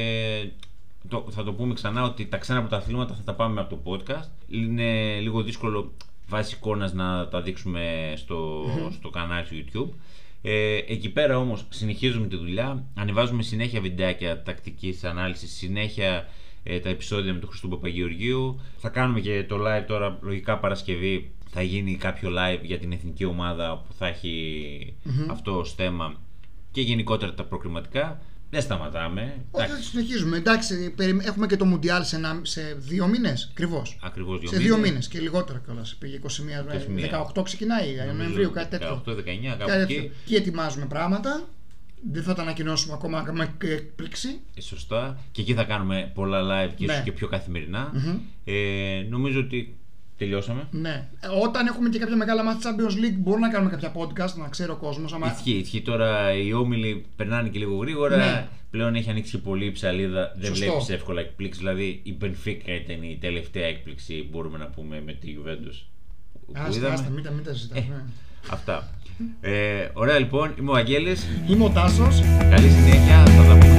το, θα το πούμε ξανά ότι τα ξένα πρωταθλήματα θα τα πάμε από το podcast. Είναι λίγο δύσκολο βάσει εικόνας να τα δείξουμε στο, στο κανάλι του YouTube. Ε, εκεί πέρα όμως συνεχίζουμε τη δουλειά, ανεβάζουμε συνέχεια βιντεάκια τακτικής ανάλυσης, συνέχεια ε, τα επεισόδια με τον Χριστού Παπαγεωργίου. Θα κάνουμε και το live τώρα, λογικά Παρασκευή, θα γίνει κάποιο live για την εθνική ομάδα που θα εχει αυτό ως θέμα και γενικότερα τα προκριματικά. Δεν σταματάμε. Όχι, Εντάξει, θα συνεχίζουμε. Εντάξει, περι- έχουμε και το Μουντιάλ σε, ένα- σε δύο μήνες. Ακριβώς. Ακριβώς δύο Σε δύο μήνες. μήνες και λιγότερο κιόλας. Πήγε 21, 21. 18 ξεκινάει, Νοεμβρίου, κάτι τέτοιο. 18-19, κάπου Κάτι τέτοιο. εκεί. Και ετοιμάζουμε πράγματα. Δεν θα τα ανακοινώσουμε ακόμα με έκπληξη. Ε, Σωστά. Και εκεί θα κάνουμε πολλά live και ίσως Ναι. και πιο καθημερινά. Ε, νομίζω ότι τελειώσαμε. Ναι. Ε, Όταν έχουμε και κάποια μεγάλα μάτια Champions League, μπορούμε να κάνουμε κάποια podcast, να ξέρει ο κόσμος. Άμα... Ισχύει, ισχύει τώρα οι όμιλοι περνάνε και λίγο γρήγορα. Ναι. Πλέον έχει ανοίξει πολύ η ψαλίδα. Δεν Σωστό. βλέπεις εύκολα εκπλήξεις. Δηλαδή η Benfica ήταν η τελευταία έκπληξη, μπορούμε να πούμε, με τη Juventus. που Άστα, είδαμε. άστα, μην τα, μην τα συζητάς, Ε, ναι. Αυτά. Ε, ωραία λοιπόν, είμαι ο Αγγέλης. Είμαι ο Τάσος. Καλή συνέχεια, θα τα πούμε.